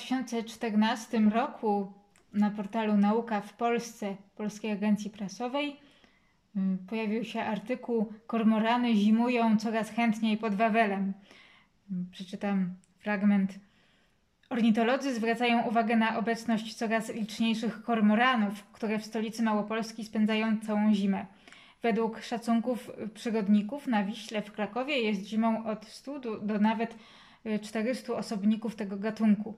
już y, w 2014 roku na portalu Nauka w Polsce Polskiej Agencji Prasowej y, pojawił się artykuł Kormorany zimują coraz chętniej pod Wawelem. Y, przeczytam fragment. Ornitolodzy zwracają uwagę na obecność coraz liczniejszych kormoranów, które w stolicy Małopolski spędzają całą zimę. Według szacunków przyrodników na Wiśle w Krakowie jest zimą od 100 do, do nawet 400 osobników tego gatunku.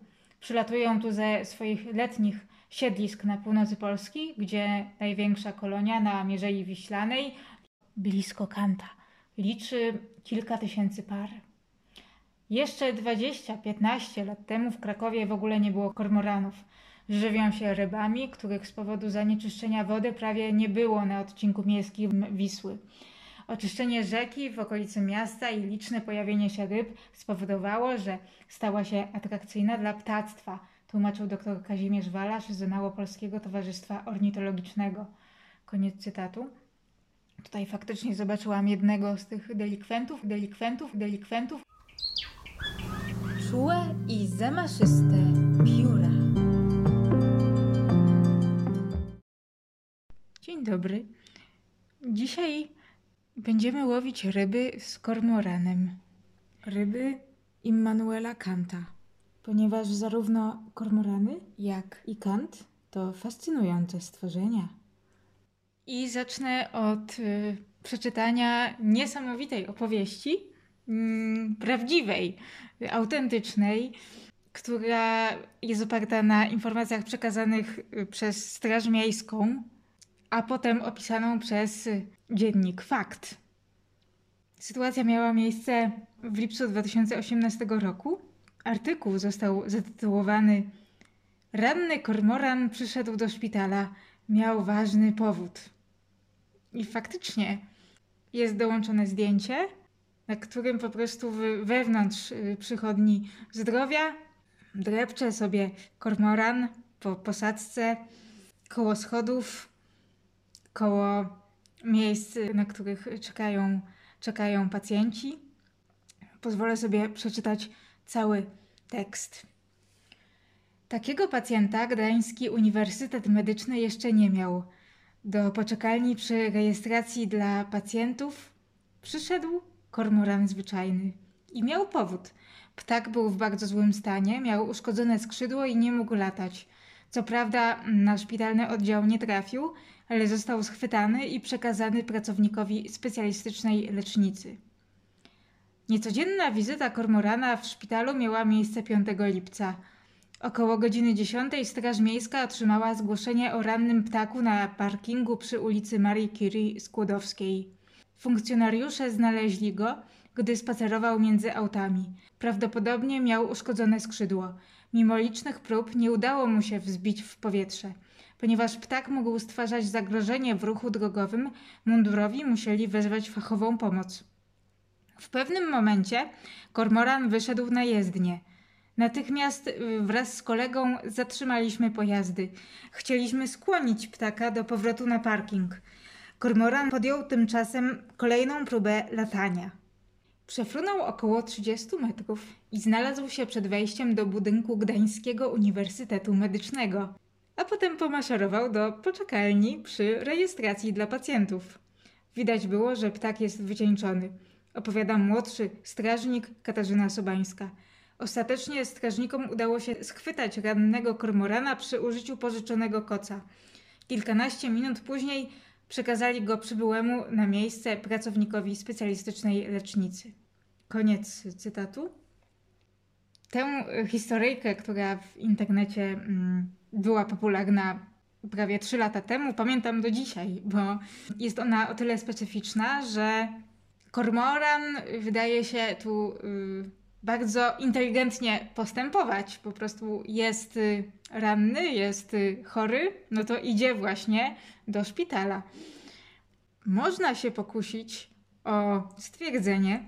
Przylatują tu ze swoich letnich siedlisk na północy Polski, gdzie największa kolonia na Mierzei Wiślanej, blisko Kanta, liczy kilka tysięcy par. Jeszcze 20-15 lat temu w Krakowie w ogóle nie było kormoranów. Żywią się rybami, których z powodu zanieczyszczenia wody prawie nie było na odcinku miejskim Wisły. Oczyszczenie rzeki w okolicy miasta i liczne pojawienie się ryb spowodowało, że stała się atrakcyjna dla ptactwa, tłumaczył dr Kazimierz Walasz z Małopolskiego Towarzystwa Ornitologicznego. Koniec cytatu. Tutaj faktycznie zobaczyłam jednego z tych delikwentów, delikwentów, delikwentów. Czułe i zamaszyste pióra. Dzień dobry. Dzisiaj będziemy łowić ryby z kormoranem. Ryby Immanuela Kanta, ponieważ zarówno kormorany, jak i kant to fascynujące stworzenia. I zacznę od y, przeczytania niesamowitej opowieści, mm, prawdziwej, autentycznej, która jest oparta na informacjach przekazanych y, przez Straż Miejską, a potem opisaną przez dziennik Fakt. Sytuacja miała miejsce w lipcu 2018 roku. Artykuł został zatytułowany Ranny kormoran przyszedł do szpitala. Miał ważny powód. I faktycznie jest dołączone zdjęcie, na którym po prostu wewnątrz y, przychodni zdrowia drepcze sobie kormoran po posadzce koło schodów, koło miejsc, na których czekają, czekają pacjenci. Pozwolę sobie przeczytać cały tekst. Takiego pacjenta Gdański Uniwersytet Medyczny jeszcze nie miał. Do poczekalni przy rejestracji dla pacjentów przyszedł kormoran zwyczajny. I miał powód. Ptak był w bardzo złym stanie, miał uszkodzone skrzydło i nie mógł latać. Co prawda na szpitalny oddział nie trafił, ale został schwytany i przekazany pracownikowi specjalistycznej lecznicy. Niecodzienna wizyta kormorana w szpitalu miała miejsce 5 lipca. Około godziny 10 Straż Miejska otrzymała zgłoszenie o rannym ptaku na parkingu przy ulicy Marii Curie Skłodowskiej. Funkcjonariusze znaleźli go, gdy spacerował między autami. Prawdopodobnie miał uszkodzone skrzydło. Mimo licznych prób nie udało mu się wzbić w powietrze. Ponieważ ptak mógł stwarzać zagrożenie w ruchu drogowym, mundurowi musieli wezwać fachową pomoc. W pewnym momencie kormoran wyszedł na jezdnię. Natychmiast y, wraz z kolegą zatrzymaliśmy pojazdy. Chcieliśmy skłonić ptaka do powrotu na parking. Kormoran podjął tymczasem kolejną próbę latania. Przefrunął około 30 metrów i znalazł się przed wejściem do budynku Gdańskiego Uniwersytetu Medycznego, a potem pomaszerował do poczekalni przy rejestracji dla pacjentów. Widać było, że ptak jest wycieńczony. Opowiada młodszy strażnik Katarzyna Sobańska. Ostatecznie strażnikom udało się schwytać rannego kormorana przy użyciu pożyczonego koca. Kilkanaście minut później przekazali go przybyłemu na miejsce pracownikowi specjalistycznej lecznicy. Koniec cytatu. Tę historyjkę, która w internecie mm, była popularna prawie 3 lata temu, pamiętam do dzisiaj, bo jest ona o tyle specyficzna, że kormoran wydaje się tu y, bardzo inteligentnie postępować. Po prostu jest y, ranny, jest y, chory, no to idzie właśnie do szpitala. Można się pokusić o stwierdzenie,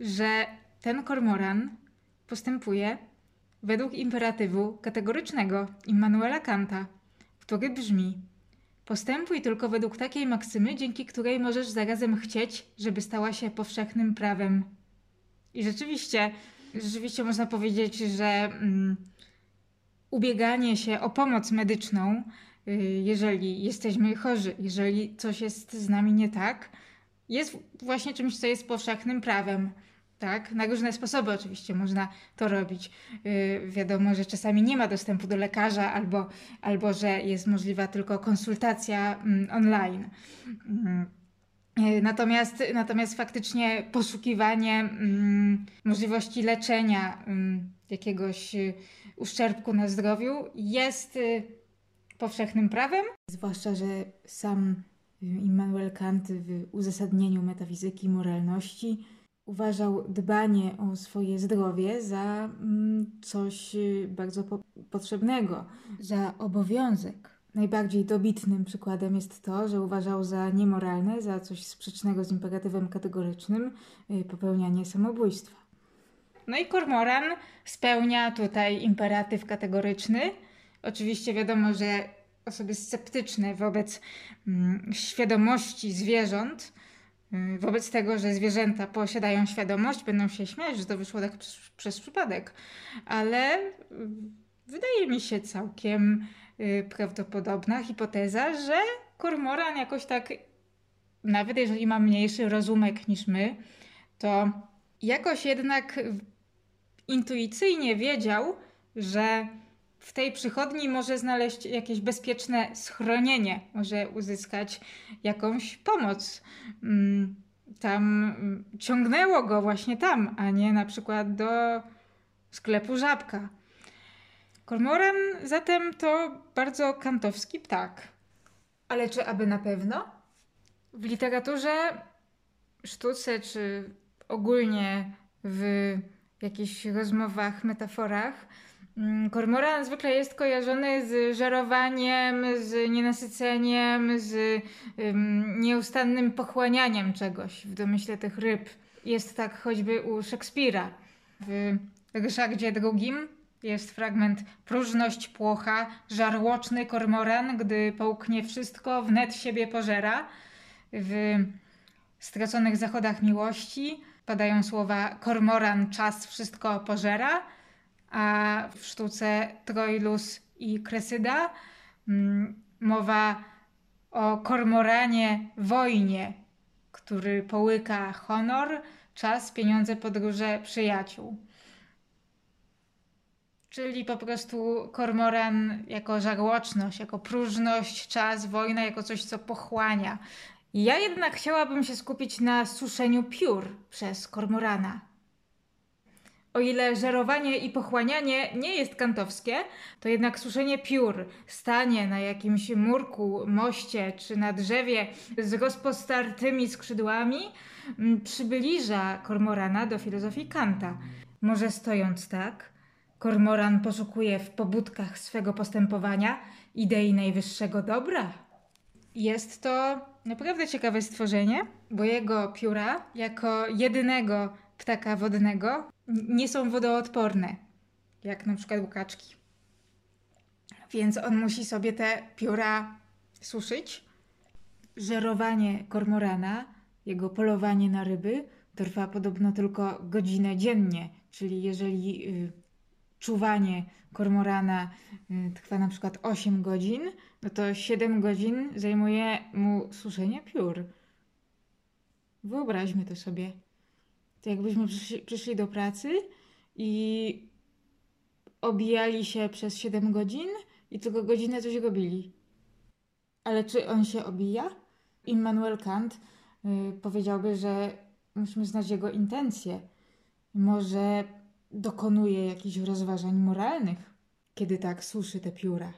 że ten kormoran postępuje według imperatywu kategorycznego Immanuela Kanta, który brzmi: Postępuj tylko według takiej maksymy, dzięki której możesz zarazem chcieć, żeby stała się powszechnym prawem. I rzeczywiście rzeczywiście można powiedzieć, że mm, ubieganie się o pomoc medyczną, y, jeżeli jesteśmy chorzy, jeżeli coś jest z nami nie tak, jest właśnie czymś, co jest powszechnym prawem. Tak? Na różne sposoby oczywiście można to robić. Yy, wiadomo, że czasami nie ma dostępu do lekarza, albo, albo że jest możliwa tylko konsultacja mm, online. Yy, natomiast, natomiast faktycznie poszukiwanie mm, możliwości leczenia jakiegoś y, uszczerbku na zdrowiu jest y, powszechnym prawem. Zwłaszcza, że sam Immanuel Kant w uzasadnieniu metafizyki moralności uważał dbanie o swoje zdrowie za mm, coś y, bardzo po potrzebnego, za obowiązek. Najbardziej dobitnym przykładem jest to, że uważał za niemoralne, za coś sprzecznego z imperatywem kategorycznym y, popełnianie samobójstwa. No i kormoran spełnia tutaj imperatyw kategoryczny. Oczywiście wiadomo, że osoby sceptyczne wobec mm, świadomości zwierząt, wobec tego, że zwierzęta posiadają świadomość, będą się śmiać, że to wyszło tak przez, przez przypadek. Ale y, wydaje mi się całkiem y, prawdopodobna hipoteza, że kormoran jakoś tak, nawet jeżeli ma mniejszy rozumek niż my, to jakoś jednak intuicyjnie wiedział, że w tej przychodni może znaleźć jakieś bezpieczne schronienie, może uzyskać jakąś pomoc. Mm, tam mm, ciągnęło go właśnie tam, a nie na przykład do sklepu żabka. Kormoran zatem to bardzo kantowski ptak. Ale czy aby na pewno? W literaturze, sztuce czy ogólnie w jakichś rozmowach, metaforach kormoran zwykle jest kojarzony z żerowaniem, z nienasyceniem, z um, nieustannym pochłanianiem czegoś w domyśle tych ryb. Jest tak choćby u Szekspira. W Ryszardzie II jest fragment Próżność płocha, żarłoczny kormoran, gdy połknie wszystko, wnet siebie pożera. W Straconych zachodach miłości padają słowa kormoran czas wszystko pożera a w sztuce Troilus i Kresyda mm, mowa o kormoranie wojnie, który połyka honor, czas, pieniądze, podróże przyjaciół. Czyli po prostu kormoran jako żarłoczność, jako próżność, czas, wojna, jako coś, co pochłania. Ja jednak chciałabym się skupić na suszeniu piór przez kormorana. O ile żerowanie i pochłanianie nie jest kantowskie, to jednak suszenie piór, stanie na jakimś murku, moście czy na drzewie z rozpostartymi skrzydłami mm, przybliża kormorana do filozofii Kanta. Może stojąc tak, kormoran poszukuje w pobudkach swego postępowania idei najwyższego dobra? Jest to naprawdę ciekawe stworzenie, bo jego pióra, jako jedynego ptaka wodnego, nie są wodoodporne, jak na przykład łukaczki. Więc on musi sobie te pióra suszyć. Żerowanie kormorana, jego polowanie na ryby, trwa podobno tylko godzinę dziennie. Czyli jeżeli y, czuwanie kormorana y, trwa na przykład 8 godzin, no to 7 godzin zajmuje mu suszenie piór. Wyobraźmy to sobie. To jakbyśmy przyszli, do pracy i obijali się przez 7 godzin i tylko godzinę coś robili. Ale czy on się obija? Immanuel Kant y, powiedziałby, że musimy znać jego intencje. Może dokonuje jakichś rozważań moralnych, kiedy tak suszy te pióra.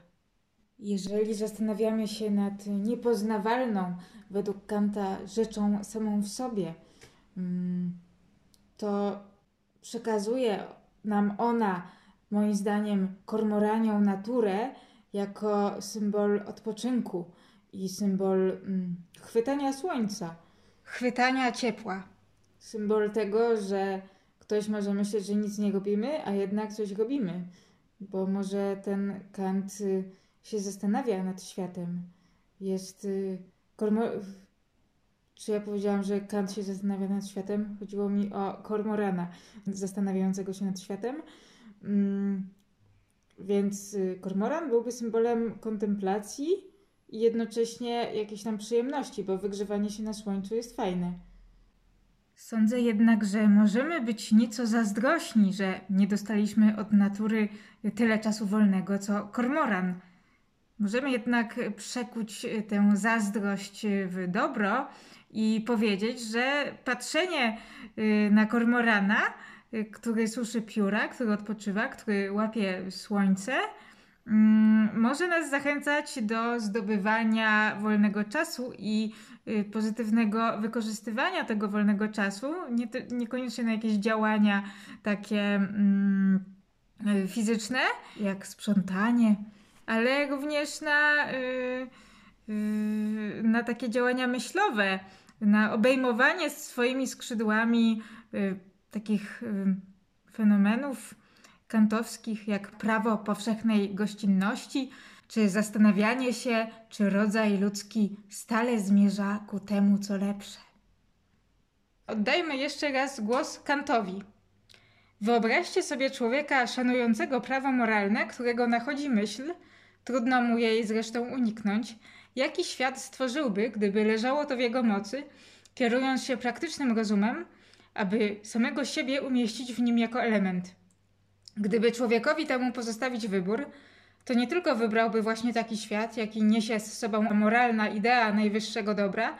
Jeżeli zastanawiamy się nad niepoznawalną według Kanta rzeczą samą w sobie, mm, to przekazuje nam ona, moim zdaniem, kormoranią naturę jako symbol odpoczynku i symbol mm, chwytania słońca, chwytania ciepła. Symbol tego, że ktoś może myśleć, że nic nie robimy, a jednak coś robimy, bo może ten Kant y, się zastanawia nad światem. Jest y, kormo Czy ja powiedziałam, że Kant się zastanawia nad światem? Chodziło mi o kormorana zastanawiającego się nad światem. Mm, więc y, kormoran byłby symbolem kontemplacji i jednocześnie jakiejś tam przyjemności, bo wygrzewanie się na słońcu jest fajne. Sądzę jednak, że możemy być nieco zazdrośni, że nie dostaliśmy od natury tyle czasu wolnego co kormoran. Możemy jednak przekuć tę zazdrość w dobro i powiedzieć, że patrzenie y, na kormorana, y, który suszy pióra, który odpoczywa, który łapie słońce, mm, może nas zachęcać do zdobywania wolnego czasu i y, pozytywnego wykorzystywania tego wolnego czasu, nie, niekoniecznie na jakieś działania takie mm, fizyczne, jak sprzątanie, ale również na, na takie działania myślowe, na obejmowanie swoimi skrzydłami y, takich y, fenomenów kantowskich, jak prawo powszechnej gościnności, czy zastanawianie się, czy rodzaj ludzki stale zmierza ku temu, co lepsze. Oddajmy jeszcze raz głos Kantowi. Wyobraźcie sobie człowieka szanującego prawo moralne, którego nachodzi myśl, trudno mu jej zresztą uniknąć, jaki świat stworzyłby, gdyby leżało to w jego mocy, kierując się praktycznym rozumem, aby samego siebie umieścić w nim jako element. Gdyby człowiekowi temu pozostawić wybór, to nie tylko wybrałby właśnie taki świat, jaki niesie z sobą moralna idea najwyższego dobra,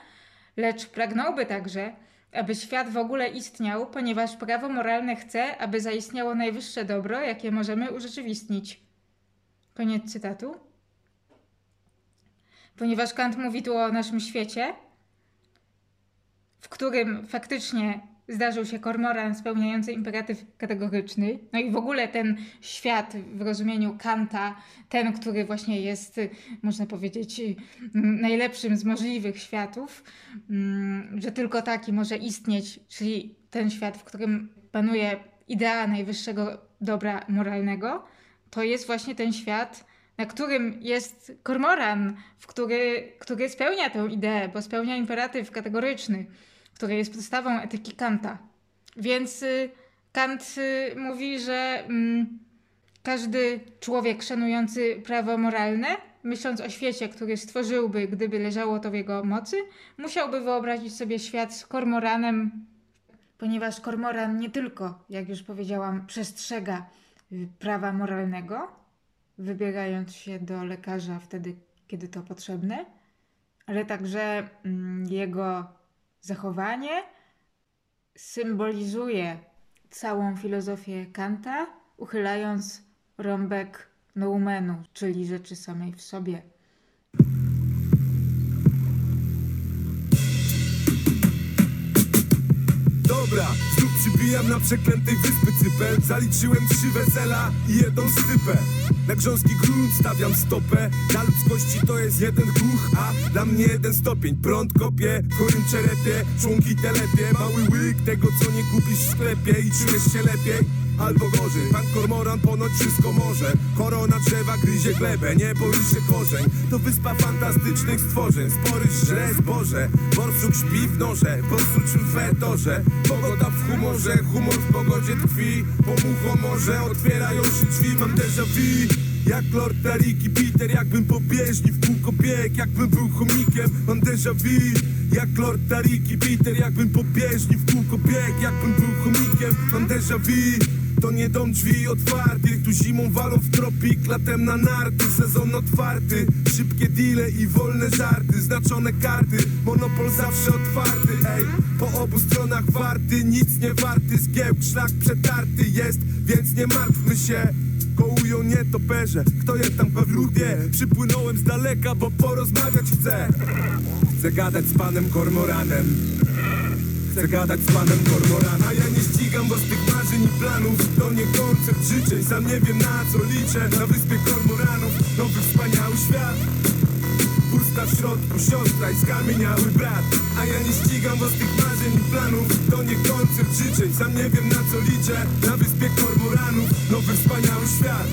lecz pragnąłby także, aby świat w ogóle istniał, ponieważ prawo moralne chce, aby zaistniało najwyższe dobro, jakie możemy urzeczywistnić. Koniec cytatu. Ponieważ Kant mówi tu o naszym świecie, w którym faktycznie zdarzył się kormoran spełniający imperatyw kategoryczny. No i w ogóle ten świat w rozumieniu Kanta, ten, który właśnie jest, można powiedzieć, najlepszym z możliwych światów, mm, że tylko taki może istnieć, czyli ten świat, w którym panuje idea najwyższego dobra moralnego, to jest właśnie ten świat, na którym jest kormoran, w który, który spełnia tę ideę, bo spełnia imperatyw kategoryczny, który jest podstawą etyki Kanta. Więc y, Kant y, mówi, że mm, każdy człowiek szanujący prawo moralne, myśląc o świecie, który stworzyłby, gdyby leżało to w jego mocy, musiałby wyobrazić sobie świat z kormoranem, ponieważ kormoran nie tylko, jak już powiedziałam, przestrzega y, prawa moralnego, wybierając się do lekarza wtedy, kiedy to potrzebne, ale także mm, jego zachowanie symbolizuje całą filozofię Kanta, uchylając rąbek noumenu, czyli rzeczy samej w sobie. Dobra, znów przybijam na przeklętej wyspy cypel Zaliczyłem trzy wesela i jedną stypę. Na grząski grunt stawiam stopę. Dla ludzkości to jest jeden chuch, a dla mnie jeden stopień. Prąd kopie, chorym czerepie, członki telepie. Mały łyk tego co nie kupisz w sklepie I czujesz się lepiej albo gorzej. Pan kormoran ponoć wszystko może. Korona drzewa gryzie glebę, nie boi się korzeń. To wyspa fantastycznych stworzeń. Spory żre zboże. Borsuk śpi w norze, borsuczym fetorze Pogoda w humorze, humor w pogodzie tkwi. Po muchomorze otwierają się drzwi. Mam déjà vu. Jak Lord Tariki Peter, jakbym po bieżni w kółko bieg Jakbym był chomikiem, mam déjà vu. Jak Lord Tariki Peter, jakbym po bieżni w kółko bieg Jakbym był chomikiem, mam déjà vu to nie dom drzwi otwartych, tu zimą walą w tropik, latem na narty, sezon otwarty. Szybkie deale i wolne żarty, znaczone karty, monopol zawsze otwarty Ej, po obu stronach warty, nic nie warty, zgiełk, szlak przetarty jest, więc nie martwmy się. Kołują nietoperze, kto je tam pawluchie Przypłynąłem z daleka, bo porozmawiać chcę. Chcę gadać z panem Kormoranem Chcę gadać z panem Kormorana. Ja nie ścigam was tych marzeń i planów To nie koncert życzeń, sam nie wiem na co liczę. Na wyspie Kormoranów, nowy wspaniały świat. Pusta w środku siostra i skamieniały brat. A ja nie ścigam was tych marzeń i planów To nie koncert życzeń, sam nie wiem na co liczę. Na wyspie Kormoranów, nowy wspaniały świat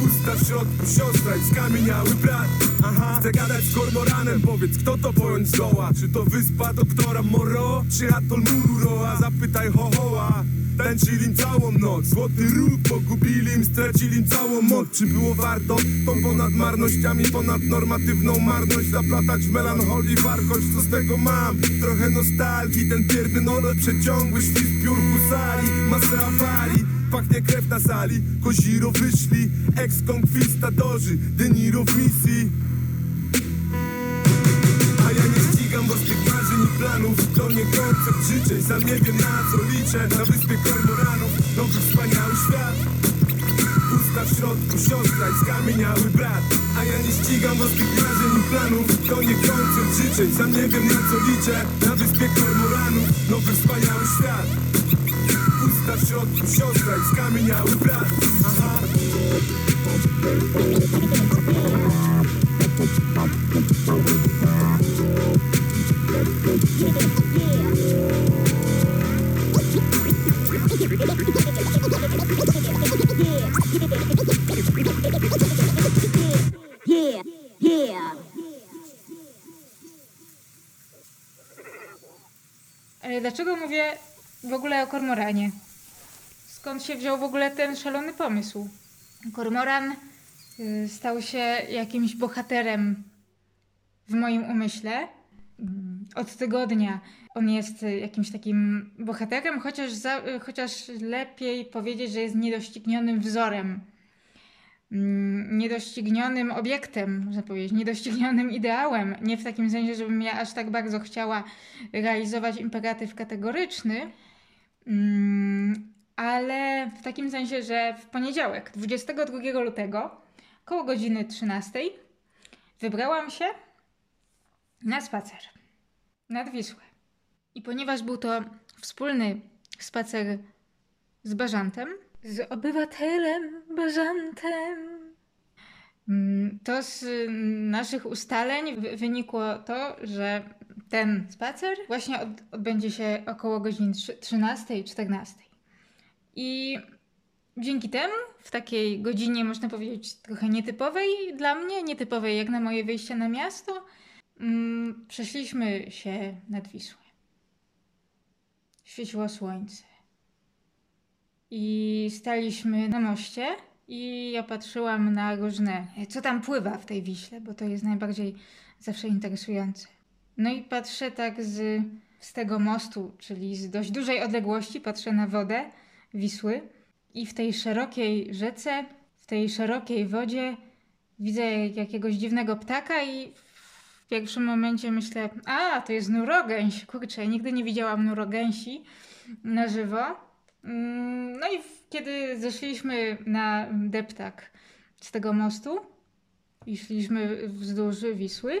Pusta w środku siostra i skamieniały brat. Aha, chcę gadać z kormoranem Powiedz, kto to pojąć zdoła? Czy to wyspa doktora Moro Czy atol Mururoa? Zapytaj ho-hoa. Tańczyli im całą noc. Złoty róg pogubili im, stracili im całą moc. Czy było warto tą ponad marnościami Ponad normatywną marność? Zaplatać w melancholii warkość Co z tego mam? Trochę nostalgii Ten pierdy nolot przeciągły Świst piór husari Masę awarii Pachnie krew na sali. Koziro wyszli Ex-konkwistadorzy Deniro w misji. A ja nie ścigam własnych marzeń i planów. To nie koncept życzeń, sam nie wiem na co liczę. Na wyspie kormoranów, nowy wspaniały świat. Pusta w środku siostra i skamieniały brat. A ja nie ścigam własnych marzeń i planów. To nie koncept życzeń, sam nie wiem na co liczę. Na wyspie kormoranów, nowy wspaniały świat Pusta w siostra i skamieniały brat Aha. Ale dlaczego mówię w ogóle o kormoranie? Skąd się wziął w ogóle ten szalony pomysł? Kormoran y, stał się jakimś bohaterem w moim umyśle. Mm, Od tygodnia on jest y, jakimś takim bohaterem, chociaż, za, y, chociaż lepiej powiedzieć, że jest niedoścignionym wzorem. Mm, Niedoścignionym obiektem, można powiedzieć, niedoścignionym ideałem. Nie w takim sensie, żebym ja aż tak bardzo chciała realizować imperatyw kategoryczny, mm, ale w takim sensie, że w poniedziałek, 22 lutego, koło godziny 13, wybrałam się na spacer nad Wisłę. I ponieważ był to wspólny spacer z Bażantem, z obywatelem Bażantem, Mm, To z naszych ustaleń wy- wynikło to, że ten spacer właśnie od, odbędzie się około godzin 13-14. I dzięki temu, w takiej godzinie, można powiedzieć, trochę nietypowej dla mnie, nietypowej jak na moje wyjście na miasto, mm, przeszliśmy się nad Wisłę. Świeciło słońce. I staliśmy na moście i ja patrzyłam na różne, co tam pływa w tej Wiśle, bo to jest najbardziej zawsze interesujące. No i patrzę tak z, z tego mostu, czyli z dość dużej odległości, patrzę na wodę Wisły i w tej szerokiej rzece, w tej szerokiej wodzie widzę jakiegoś dziwnego ptaka i w pierwszym momencie myślę, a to jest nurogęś, kurczę, nigdy nie widziałam nurogęsi na żywo. Mm, No i kiedy zeszliśmy na deptak z tego mostu i szliśmy wzdłuż Wisły,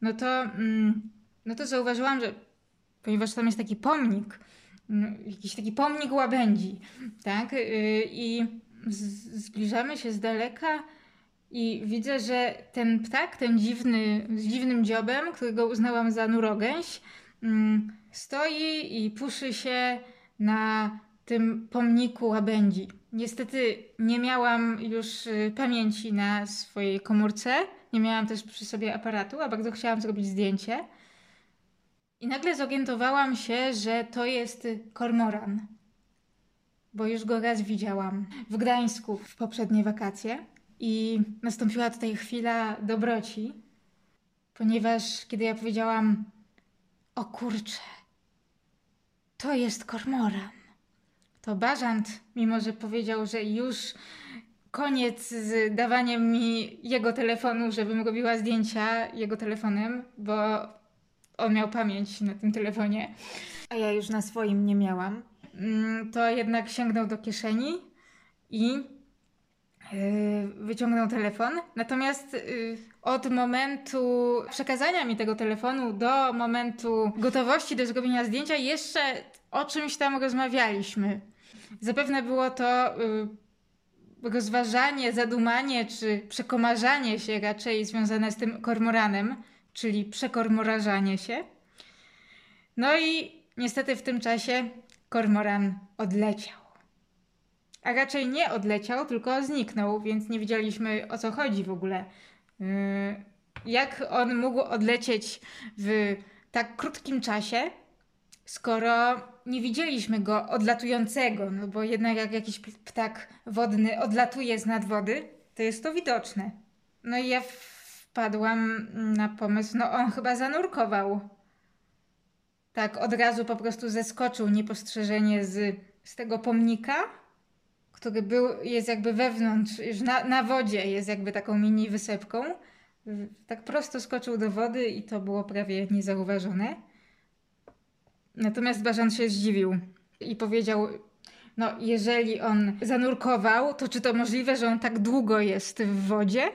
no to, mm, no to zauważyłam, że ponieważ tam jest taki pomnik, jakiś taki pomnik łabędzi, tak? Y, I zbliżamy się z daleka i widzę, że ten ptak, ten dziwny, z dziwnym dziobem, którego uznałam za nurogęś, mm, stoi i puszy się na tym pomniku łabędzi. Niestety nie miałam już y, pamięci na swojej komórce, nie miałam też przy sobie aparatu, a bardzo chciałam zrobić zdjęcie. I nagle zorientowałam się, że to jest kormoran, bo już go raz widziałam w Gdańsku w poprzednie wakacje. I nastąpiła tutaj chwila dobroci, ponieważ kiedy ja powiedziałam: O kurczę, to jest kormoran to Bażant, mimo że powiedział, że już koniec z dawaniem mi jego telefonu, żebym robiła zdjęcia jego telefonem, bo on miał pamięć na tym telefonie, a ja już na swoim nie miałam, mm, to jednak sięgnął do kieszeni i yy, wyciągnął telefon. Natomiast yy, od momentu przekazania mi tego telefonu do momentu gotowości do zrobienia zdjęcia jeszcze o czymś tam rozmawialiśmy. Zapewne było to y, rozważanie, zadumanie czy przekomarzanie się raczej związane z tym kormoranem, czyli przekormorażanie się. No i niestety w tym czasie kormoran odleciał. A raczej nie odleciał, tylko zniknął, więc nie wiedzieliśmy o co chodzi w ogóle. Yy, jak on mógł odlecieć w tak krótkim czasie, skoro nie widzieliśmy go odlatującego, no bo jednak jak jakiś ptak wodny odlatuje z nad wody, to jest to widoczne. No i ja wpadłam na pomysł, no on chyba zanurkował. Tak, od razu po prostu zeskoczył niepostrzeżenie z, z tego pomnika, który był, jest jakby wewnątrz, już na, na wodzie, jest jakby taką mini wysepką. Tak prosto skoczył do wody i to było prawie niezauważone. Natomiast Bażan się zdziwił i powiedział: No, jeżeli on zanurkował, to czy to możliwe, że on tak długo jest w wodzie?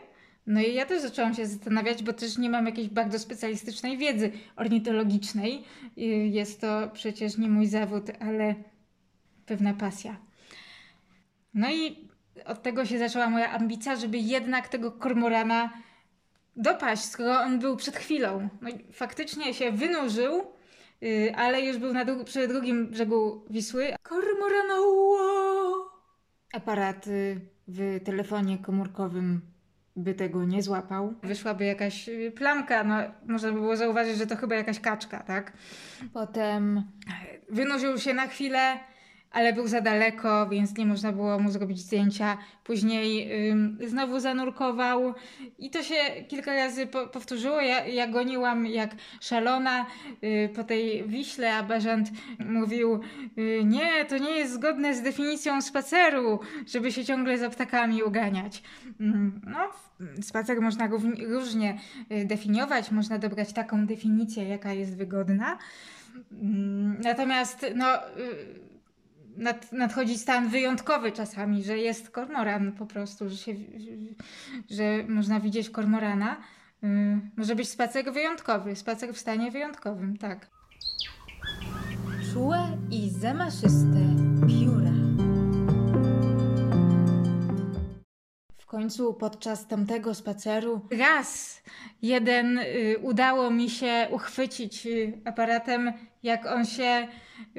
No i ja też zaczęłam się zastanawiać, bo też nie mam jakiejś bardzo specjalistycznej wiedzy ornitologicznej. Y, Jest to przecież nie mój zawód, ale pewna pasja. No i od tego się zaczęła moja ambicja, żeby jednak tego kormorana dopaść, skoro on był przed chwilą. No i faktycznie się wynurzył, yy, ale już był na dru- przy drugim brzegu Wisły. Kormoranoło! Aparat y, w telefonie komórkowym by tego nie złapał. Wyszłaby jakaś y, plamka, no można by było zauważyć, że to chyba jakaś kaczka, tak? Potem wynurzył się na chwilę, ale był za daleko, więc nie można było mu zrobić zdjęcia. Później znowu zanurkował i to się kilka razy po, powtórzyło. Ja, ja goniłam jak szalona y, po tej Wiśle, a Bażant mówił y, nie, to nie jest zgodne z definicją spaceru, żeby się ciągle za ptakami uganiać. Mm, No, spacer można różnie y, definiować, można dobrać taką definicję, jaka jest wygodna. Mm, Natomiast no, y, nad, nadchodzi stan wyjątkowy czasami, że jest kormoran po prostu, że, się, że można widzieć kormorana. Y, Może być spacer wyjątkowy, spacer w stanie wyjątkowym, tak. Czułe i zamaszyste pióra. W końcu podczas tamtego spaceru raz jeden y, udało mi się uchwycić y, aparatem, jak on się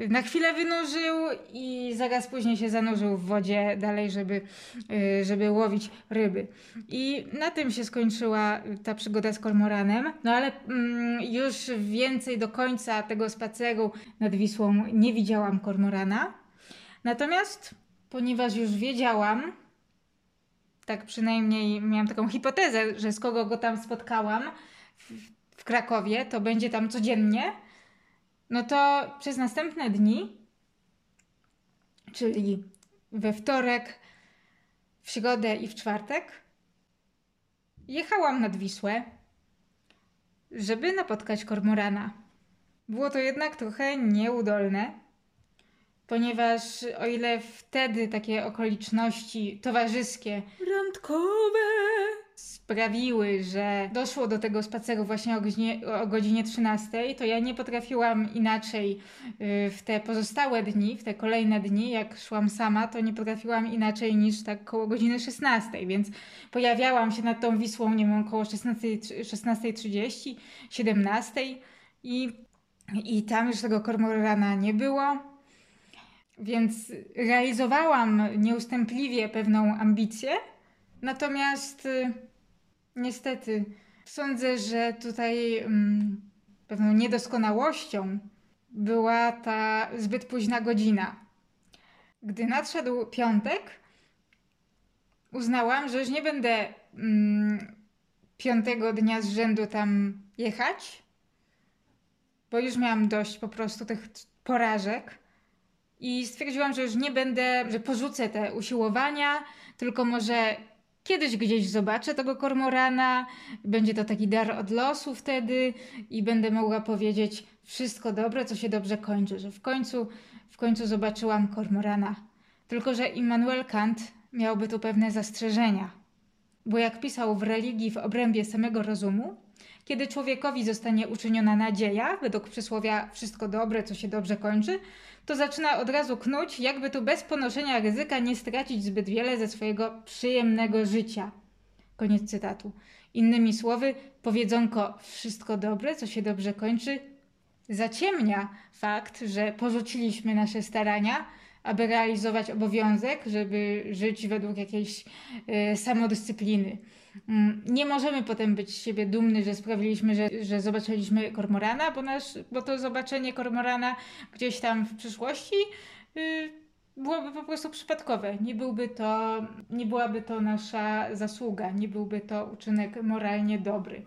na chwilę wynurzył i zaraz później się zanurzył w wodzie dalej, żeby, y, żeby łowić ryby. I na tym się skończyła ta przygoda z kormoranem. No ale mm, już więcej do końca tego spaceru nad Wisłą nie widziałam kormorana. Natomiast, ponieważ już wiedziałam, tak przynajmniej miałam taką hipotezę, że z kogo go tam spotkałam w Krakowie, to będzie tam codziennie, no to przez następne dni, czyli we wtorek, w środę i w czwartek, jechałam nad Wisłę, żeby napotkać kormorana. Było to jednak trochę nieudolne, ponieważ o ile wtedy takie okoliczności towarzyskie, randkowe, sprawiły, że doszło do tego spaceru właśnie o godzinie, o godzinie 13, to ja nie potrafiłam inaczej y, w te pozostałe dni, w te kolejne dni, jak szłam sama, to nie potrafiłam inaczej niż tak koło godziny 16, więc pojawiałam się nad tą Wisłą, nie wiem, około 16.30, 16.30, 17 i, i tam już tego kormorana nie było. Więc realizowałam nieustępliwie pewną ambicję, natomiast y, niestety sądzę, że tutaj mm, pewną niedoskonałością była ta zbyt późna godzina. Gdy nadszedł piątek, uznałam, że już nie będę mm, piątego dnia z rzędu tam jechać, bo już miałam dość po prostu tych porażek. I stwierdziłam, że już nie będę, że porzucę te usiłowania, tylko może kiedyś gdzieś zobaczę tego kormorana, będzie to taki dar od losu wtedy i będę mogła powiedzieć wszystko dobre, co się dobrze kończy, że w końcu, w końcu zobaczyłam kormorana. Tylko, że Immanuel Kant miałby tu pewne zastrzeżenia. Bo jak pisał w religii w obrębie samego rozumu, kiedy człowiekowi zostanie uczyniona nadzieja, według przysłowia wszystko dobre, co się dobrze kończy, to zaczyna od razu knuć, jakby tu bez ponoszenia ryzyka nie stracić zbyt wiele ze swojego przyjemnego życia. Koniec cytatu. Innymi słowy, powiedzonko wszystko dobre, co się dobrze kończy, zaciemnia fakt, że porzuciliśmy nasze starania, aby realizować obowiązek, żeby żyć według jakiejś y, samodyscypliny. Mm, Nie możemy potem być z siebie dumny, że sprawiliśmy, że, że zobaczyliśmy kormorana, bo, nasz, bo to zobaczenie kormorana gdzieś tam w przyszłości y, byłoby po prostu przypadkowe. Nie, byłby to, nie byłaby to nasza zasługa, nie byłby to uczynek moralnie dobry.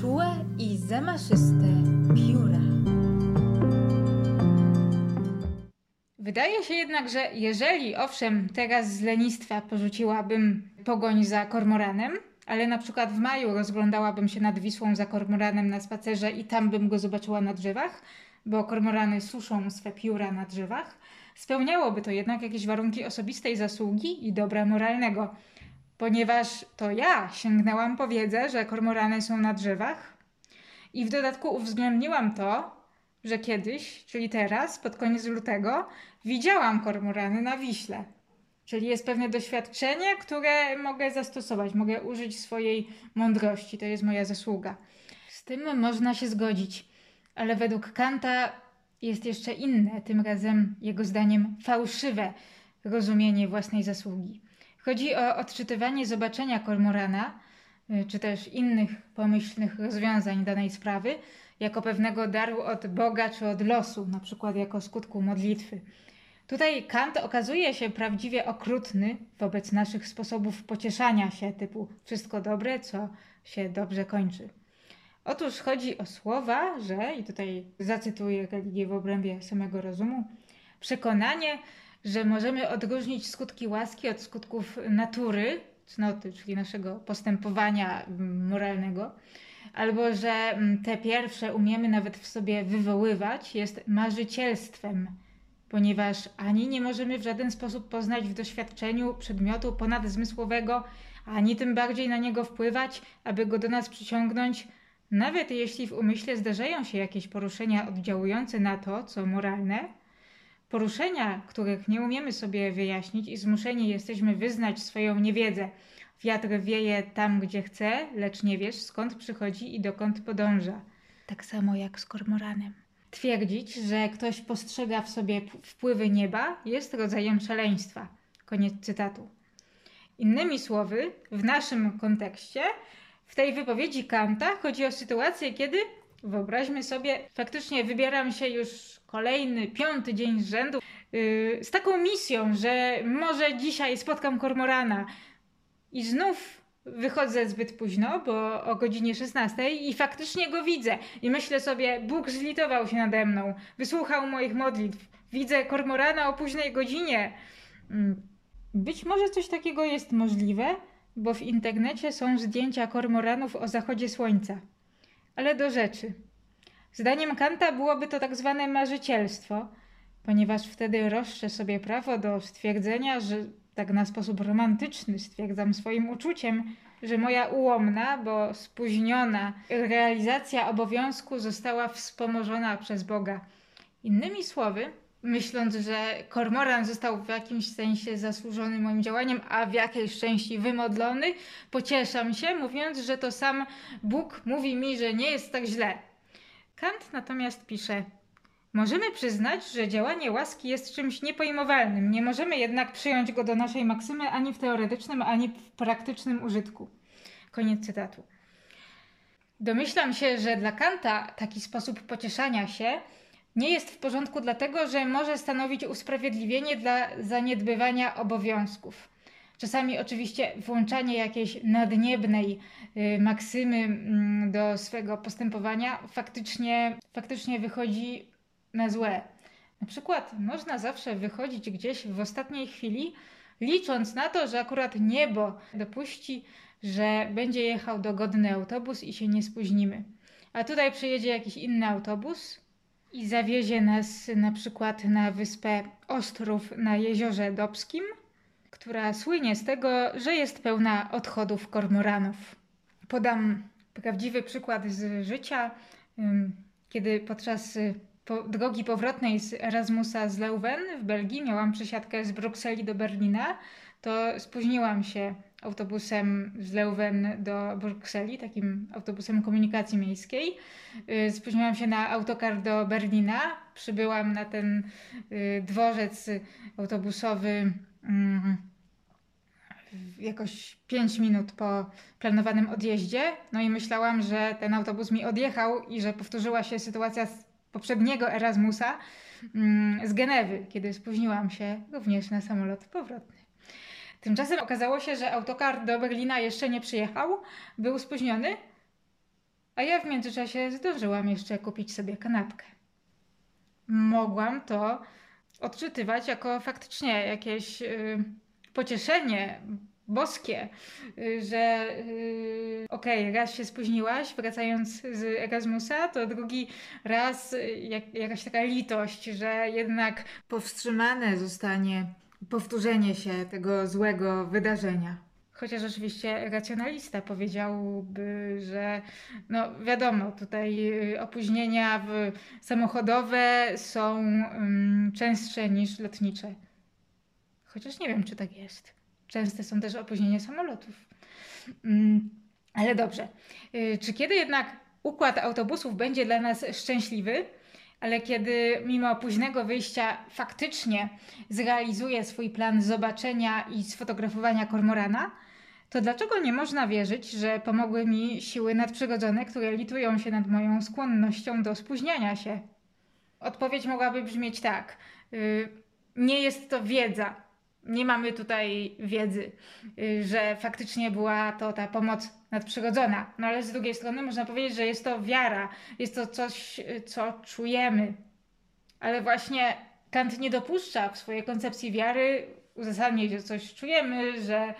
Czułe i zamaszyste pióra. Wydaje się jednak, że jeżeli owszem, teraz z lenistwa porzuciłabym pogoń za kormoranem, ale na przykład w maju rozglądałabym się nad Wisłą za kormoranem na spacerze i tam bym go zobaczyła na drzewach, bo kormorany suszą swe pióra na drzewach, spełniałoby to jednak jakieś warunki osobistej zasługi i dobra moralnego, ponieważ to ja sięgnęłam po wiedzę, że kormorany są na drzewach i w dodatku uwzględniłam to, że kiedyś, czyli teraz, pod koniec lutego, widziałam kormorany na Wiśle. Czyli jest pewne doświadczenie, które mogę zastosować, mogę użyć swojej mądrości. To jest moja zasługa. Z tym można się zgodzić, ale według Kanta jest jeszcze inne, tym razem jego zdaniem fałszywe rozumienie własnej zasługi. Chodzi o odczytywanie zobaczenia kormorana, y, czy też innych pomyślnych rozwiązań danej sprawy, jako pewnego daru od Boga czy od losu, na przykład jako skutku modlitwy. Tutaj Kant okazuje się prawdziwie okrutny wobec naszych sposobów pocieszania się, typu wszystko dobre, co się dobrze kończy. Otóż chodzi o słowa, że, i tutaj zacytuję religię w obrębie samego rozumu, przekonanie, że możemy odróżnić skutki łaski od skutków natury, cnoty, czyli naszego postępowania mm, moralnego, albo że mm, te pierwsze umiemy nawet w sobie wywoływać, jest marzycielstwem, ponieważ ani nie możemy w żaden sposób poznać w doświadczeniu przedmiotu ponadzmysłowego, ani tym bardziej na niego wpływać, aby go do nas przyciągnąć, nawet jeśli w umyśle zdarzają się jakieś poruszenia oddziałujące na to, co moralne, poruszenia, których nie umiemy sobie wyjaśnić i zmuszeni jesteśmy wyznać swoją niewiedzę. Wiatr wieje tam, gdzie chce, lecz nie wiesz, skąd przychodzi i dokąd podąża. Tak samo jak z kormoranem. Twierdzić, że ktoś postrzega w sobie wpływy nieba, jest rodzajem szaleństwa. Koniec cytatu. Innymi słowy, w naszym kontekście, w tej wypowiedzi Kanta chodzi o sytuację, kiedy, wyobraźmy sobie, faktycznie wybieram się już kolejny, piąty dzień z rzędu yy, z taką misją, że może dzisiaj spotkam kormorana i znów wychodzę zbyt późno, bo o godzinie 16 i faktycznie go widzę. I myślę sobie, Bóg zlitował się nade mną, wysłuchał moich modlitw. Widzę kormorana o późnej godzinie. Mm, Być może coś takiego jest możliwe, bo w internecie są zdjęcia kormoranów o zachodzie słońca. Ale do rzeczy. Zdaniem Kanta byłoby to tak zwane marzycielstwo, ponieważ wtedy roszczę sobie prawo do stwierdzenia, że tak na sposób romantyczny stwierdzam swoim uczuciem, że moja ułomna, bo spóźniona realizacja obowiązku została wspomożona przez Boga. Innymi słowy, myśląc, że kormoran został w jakimś sensie zasłużony moim działaniem, a w jakiejś części wymodlony, pocieszam się, mówiąc, że to sam Bóg mówi mi, że nie jest tak źle. Kant natomiast pisze: Możemy przyznać, że działanie łaski jest czymś niepojmowalnym, nie możemy jednak przyjąć go do naszej maksymy ani w teoretycznym, ani w praktycznym użytku. Koniec cytatu. Domyślam się, że dla Kanta taki sposób pocieszania się nie jest w porządku, dlatego że może stanowić usprawiedliwienie dla zaniedbywania obowiązków. Czasami oczywiście włączanie jakiejś nadniebnej y, maksymy mm, do swego postępowania faktycznie, faktycznie wychodzi na złe. Na przykład można zawsze wychodzić gdzieś w ostatniej chwili, licząc na to, że akurat niebo dopuści, że będzie jechał dogodny autobus i się nie spóźnimy. A tutaj przyjedzie jakiś inny autobus i zawiezie nas na przykład na wyspę Ostrów na jeziorze Dobskim, która słynie z tego, że jest pełna odchodów kormoranów. Podam prawdziwy przykład z życia, kiedy podczas y, po, drogi powrotnej z Erasmusa z Leuven w Belgii miałam przesiadkę z Brukseli do Berlina, to spóźniłam się autobusem z Leuven do Brukseli, takim autobusem komunikacji miejskiej. Y, spóźniłam się na autokar do Berlina. Przybyłam na ten y, dworzec autobusowy mm, jakoś 5 minut po planowanym odjeździe. No i myślałam, że ten autobus mi odjechał i że powtórzyła się sytuacja z poprzedniego Erasmusa mm, z Genewy, kiedy spóźniłam się również na samolot powrotny. Tymczasem okazało się, że autokar do Berlina jeszcze nie przyjechał, był spóźniony, a ja w międzyczasie zdążyłam jeszcze kupić sobie kanapkę. Mogłam to odczytywać jako faktycznie jakieś yy, pocieszenie boskie, yy, że yy, okej, okay, raz się spóźniłaś wracając z Erasmusa, to drugi raz y, jak, jakaś taka litość, że jednak powstrzymane zostanie powtórzenie się tego złego wydarzenia. Chociaż oczywiście racjonalista powiedziałby, że no wiadomo, tutaj y, opóźnienia samochodowe są um, częstsze niż lotnicze. Chociaż nie wiem, czy tak jest. Częste są też opóźnienia samolotów. Um, ale dobrze. Y, czy kiedy jednak układ autobusów będzie dla nas szczęśliwy? ale kiedy mimo późnego wyjścia faktycznie zrealizuje swój plan zobaczenia i sfotografowania kormorana, to dlaczego nie można wierzyć, że pomogły mi siły nadprzyrodzone, które litują się nad moją skłonnością do spóźniania się? Odpowiedź mogłaby brzmieć tak. Yy, nie jest to wiedza, nie mamy tutaj wiedzy, y, że faktycznie była to ta pomoc nadprzyrodzona. No ale z drugiej strony można powiedzieć, że jest to wiara, jest to coś, y, co czujemy. Ale właśnie Kant nie dopuszcza w swojej koncepcji wiary uzasadnić, że coś czujemy, że,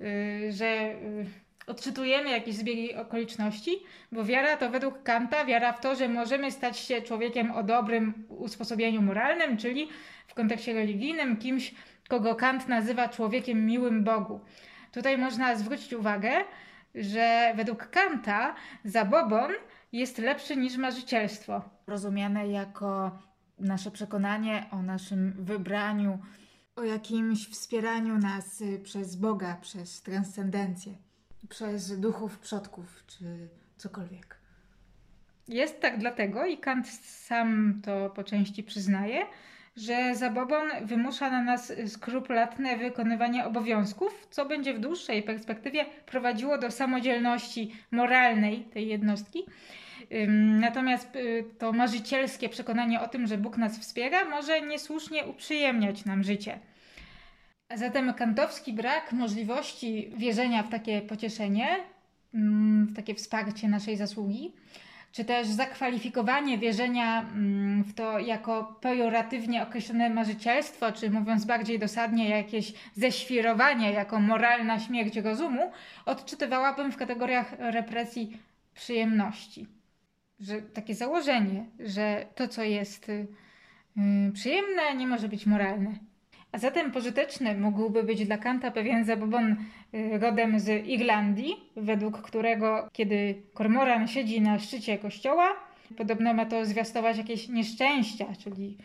yy, że odczytujemy jakieś zbiegi okoliczności, bo wiara to według Kanta wiara w to, że możemy stać się człowiekiem o dobrym usposobieniu moralnym, czyli w kontekście religijnym kimś, kogo Kant nazywa człowiekiem miłym Bogu. Tutaj można zwrócić uwagę, że według Kanta zabobon jest lepszy niż marzycielstwo. Rozumiane jako nasze przekonanie o naszym wybraniu, o jakimś wspieraniu nas przez Boga, przez transcendencję, przez duchów przodków czy cokolwiek. Jest tak dlatego, i Kant sam to po części przyznaje, że zabobon wymusza na nas skrupulatne wykonywanie obowiązków, co będzie w dłuższej perspektywie prowadziło do samodzielności moralnej tej jednostki. Natomiast y, to marzycielskie przekonanie o tym, że Bóg nas wspiera, może niesłusznie uprzyjemniać nam życie. Zatem kantowski brak możliwości wierzenia w takie pocieszenie, w takie wsparcie naszej zasługi, czy też zakwalifikowanie wierzenia mm, w to jako pejoratywnie określone marzycielstwo, czy mówiąc bardziej dosadnie, jakieś ześwirowanie jako moralna śmierć rozumu, odczytywałabym w kategoriach represji przyjemności. Że takie założenie, że to, co jest yy, przyjemne, nie może być moralne. A zatem pożyteczny mógłby być dla Kanta pewien zabobon y, rodem z Irlandii, według którego kiedy kormoran siedzi na szczycie kościoła, podobno ma to zwiastować jakieś nieszczęścia, czyli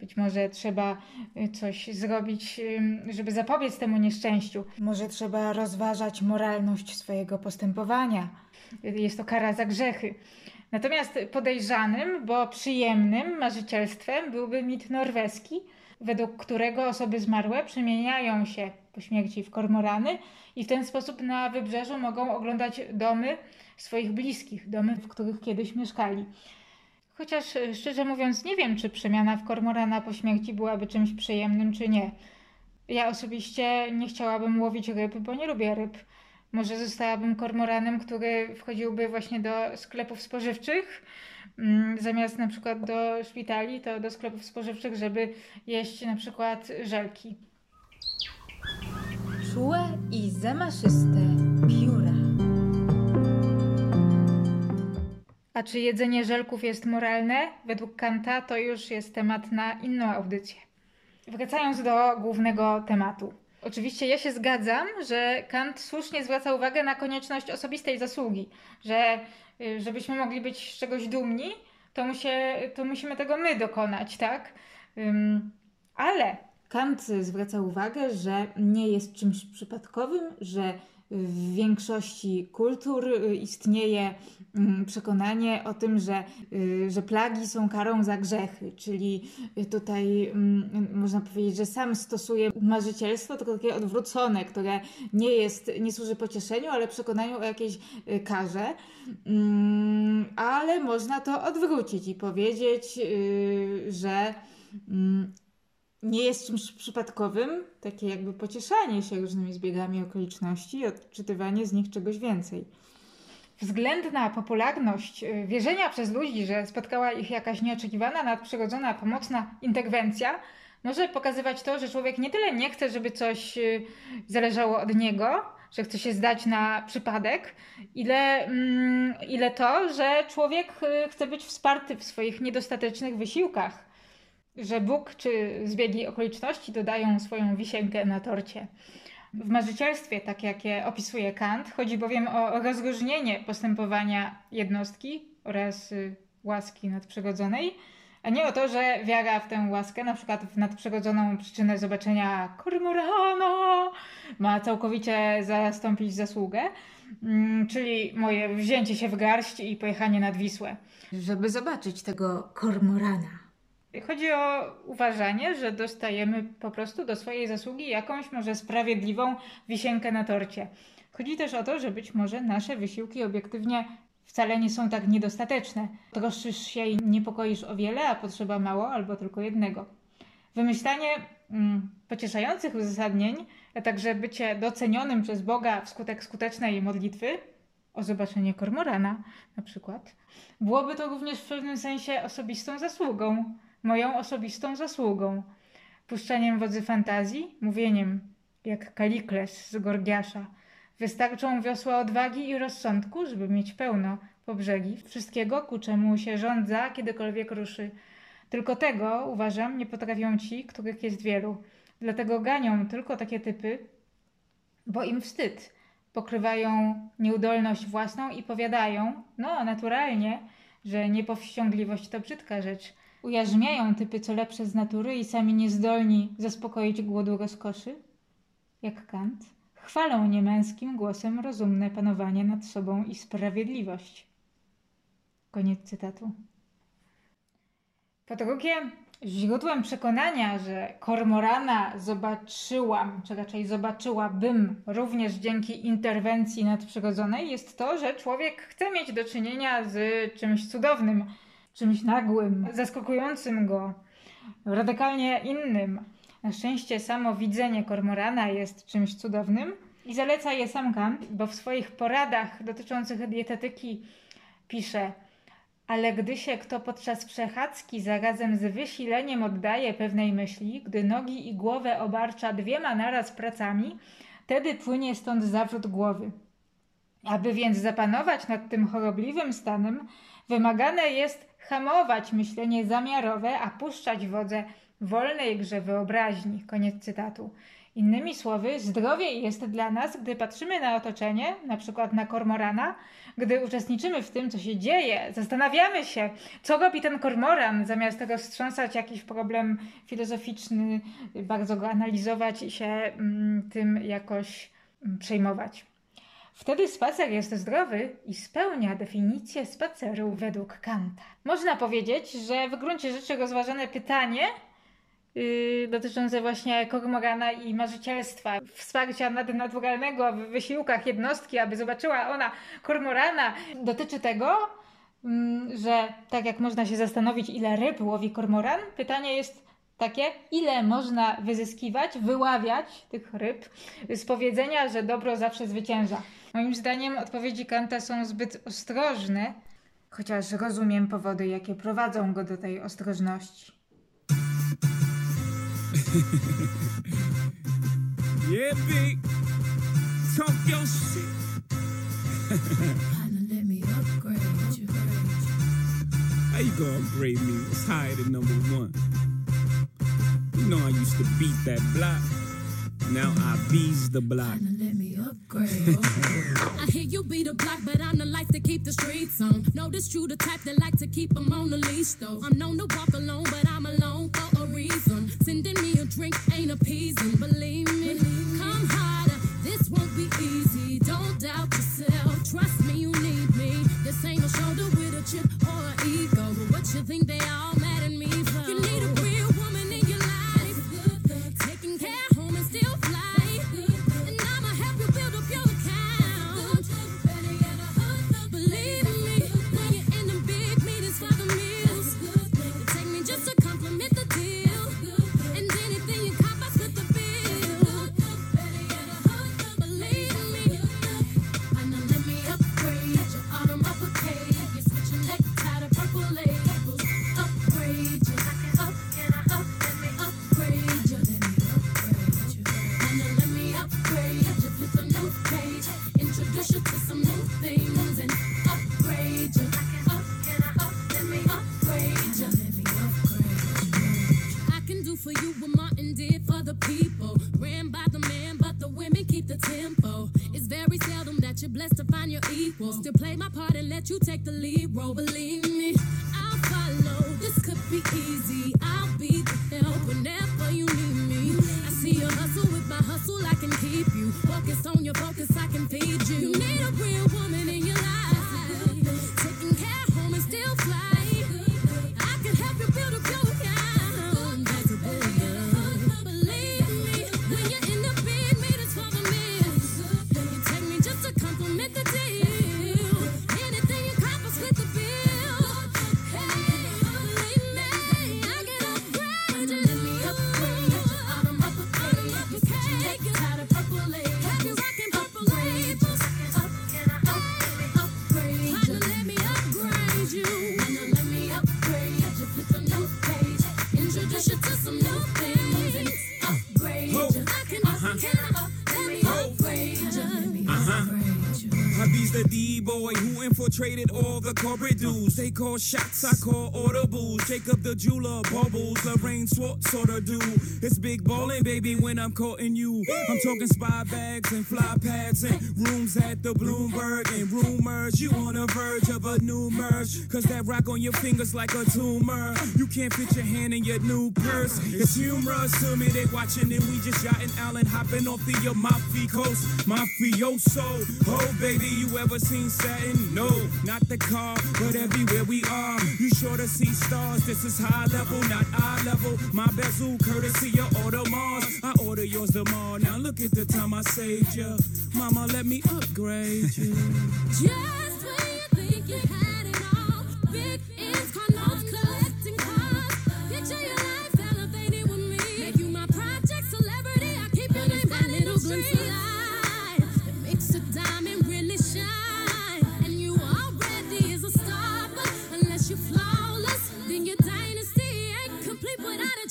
być może trzeba y, coś zrobić, y, żeby zapobiec temu nieszczęściu. Może trzeba rozważać moralność swojego postępowania. Jest to kara za grzechy. Natomiast podejrzanym, bo przyjemnym marzycielstwem byłby mit norweski, według którego osoby zmarłe przemieniają się po śmierci w kormorany i w ten sposób na wybrzeżu mogą oglądać domy swoich bliskich, domy, w których kiedyś mieszkali. Chociaż e, szczerze mówiąc, nie wiem, czy przemiana w kormorana po śmierci byłaby czymś przyjemnym, czy nie. Ja osobiście nie chciałabym łowić ryb, bo nie lubię ryb. Może zostałabym kormoranem, który wchodziłby właśnie do sklepów spożywczych zamiast na przykład do szpitali, to do sklepów spożywczych, żeby jeść na przykład żelki. Czułe i zamaszyste pióra. A czy jedzenie żelków jest moralne? Według Kanta to już jest temat na inną audycję. Wracając do głównego tematu. Oczywiście ja się zgadzam, że Kant słusznie zwraca uwagę na konieczność osobistej zasługi, że Y, żebyśmy mogli być z czegoś dumni, to, musie, to musimy tego my dokonać, tak? ale Kant zwraca uwagę, że nie jest czymś przypadkowym, że w większości kultur y, istnieje mm, przekonanie o tym, że, y, że plagi są karą za grzechy, czyli tutaj mm, można powiedzieć, że sam stosuje marzycielstwo, tylko takie odwrócone, które nie jest, nie służy pocieszeniu, ale przekonaniu o jakiejś y, karze. Mm, Ale można to odwrócić i powiedzieć, że nie jest czymś przypadkowym, takie jakby pocieszanie się różnymi zbiegami okoliczności i odczytywanie z nich czegoś więcej. Względna popularność y, wierzenia przez ludzi, że spotkała ich jakaś nieoczekiwana, nadprzyrodzona, pomocna interwencja, może pokazywać to, że człowiek nie tyle nie chce, żeby coś y, zależało od niego, że chce się zdać na przypadek, ile, mm, ile to, że człowiek y, chce być wsparty w swoich niedostatecznych wysiłkach że Bóg czy zbiegi okoliczności dodają swoją wisienkę na torcie. W marzycielstwie, tak jak je opisuje Kant, chodzi bowiem o rozróżnienie postępowania jednostki oraz y, łaski nadprzyrodzonej, a nie o to, że wiara w tę łaskę, na przykład w nadprzyrodzoną przyczynę zobaczenia kormorana, ma całkowicie zastąpić zasługę, mm, czyli moje wzięcie się w garść i pojechanie nad Wisłę. Żeby zobaczyć tego kormorana. Chodzi o uważanie, że dostajemy po prostu do swojej zasługi jakąś może sprawiedliwą wisienkę na torcie. Chodzi też o to, że być może nasze wysiłki obiektywnie wcale nie są tak niedostateczne. Troszczysz się i niepokoisz o wiele, a potrzeba mało albo tylko jednego. Wymyślanie mm, pocieszających uzasadnień, a także bycie docenionym przez Boga wskutek skutecznej modlitwy, o zobaczenie kormorana na przykład, byłoby to również w pewnym sensie osobistą zasługą moją osobistą zasługą. Puszczaniem wodzy fantazji, mówieniem, jak Kalikles z Gorgiasza. Wystarczą wiosła odwagi i rozsądku, żeby mieć pełno po brzegi wszystkiego, ku czemu się rządza, kiedykolwiek ruszy. Tylko tego, uważam, nie potrafią ci, których jest wielu. Dlatego ganią tylko takie typy, bo im wstyd. Pokrywają nieudolność własną i powiadają, no naturalnie, że niepowściągliwość to brzydka rzecz – ujarzmiają typy co lepsze z natury i sami niezdolni zaspokoić głodu rozkoszy, jak Kant, chwalą niemęskim głosem rozumne panowanie nad sobą i sprawiedliwość. Koniec cytatu. Po drugie, źródłem przekonania, że kormorana zobaczyłam, czy raczej zobaczyłabym również dzięki interwencji nadprzyrodzonej, jest to, że człowiek chce mieć do czynienia z czymś cudownym, czymś nagłym, zaskakującym go, radykalnie innym. Na szczęście samo widzenie kormorana jest czymś cudownym i zaleca je sam Kant, bo w swoich poradach dotyczących dietetyki pisze ale gdy się kto podczas przechadzki zarazem z wysileniem oddaje pewnej myśli, gdy nogi i głowę obarcza dwiema naraz pracami, wtedy płynie stąd zawrót głowy. Aby więc zapanować nad tym chorobliwym stanem, wymagane jest hamować myślenie zamiarowe, a puszczać wodze wolnej grze wyobraźni. Koniec cytatu. Innymi słowy, zdrowie jest dla nas, gdy patrzymy na otoczenie, na przykład na kormorana, gdy uczestniczymy w tym, co się dzieje, zastanawiamy się, co robi ten kormoran, zamiast tego wstrząsać jakiś problem filozoficzny, bardzo go analizować i się mm, tym jakoś mm, przejmować. Wtedy spacer jest zdrowy i spełnia definicję spaceru według Kanta. Można powiedzieć, że w gruncie rzeczy rozważane pytanie yy, dotyczące właśnie kormorana i marzycielstwa, wsparcia nadnaturalnego w wysiłkach jednostki, aby zobaczyła ona kormorana, dotyczy tego, yy, że tak jak można się zastanowić, ile ryb łowi kormoran, pytanie jest takie, ile można wyzyskiwać, wyławiać tych ryb z powiedzenia, że dobro zawsze zwycięża. Moim zdaniem odpowiedzi Kanta są zbyt ostrożne, chociaż rozumiem powody, jakie prowadzą go do tej ostrożności. yeah, big. Talk your shit. let me upgrade you. How you gonna upgrade me? It's higher than number one. You know I used to beat that block. Now I bees the block. Let me upgrade. I hear you beat the block, but I'm the life to keep the streets on. Notice you the type that like to keep them on the leash, though. I'm known to walk alone, but I'm alone for a reason. Sending me a drink ain't appeasing, believe me. Ran by the man, but the women keep the tempo. It's very seldom that you're blessed to find your equal. Still play my part and let you take the lead, role, believe me. Infiltrated all the corporate dudes. They call shots, I call audibles. Jacob the jeweler, bubbles, Lorraine Swartz sort of do. It's big ballin', baby, when I'm courting you. I'm talking spy bags and fly pads and rooms at the Bloomberg and rumors. You on the verge of a new merge. Cause that rock on your fingers like a tumor. You can't fit your hand in your new purse. It's humorous to me, they watching and we just yachting Allen hopping off the Amalfi coast. Mafioso, oh baby, you ever seen satin? No, not the car, but everywhere we are. You sure to see stars, this is high level, not eye level. My bezel, courtesy of Audemars. I order yours tomorrow. Now look at the time I saved ya. Mama, let me upgrade you. Just when you think you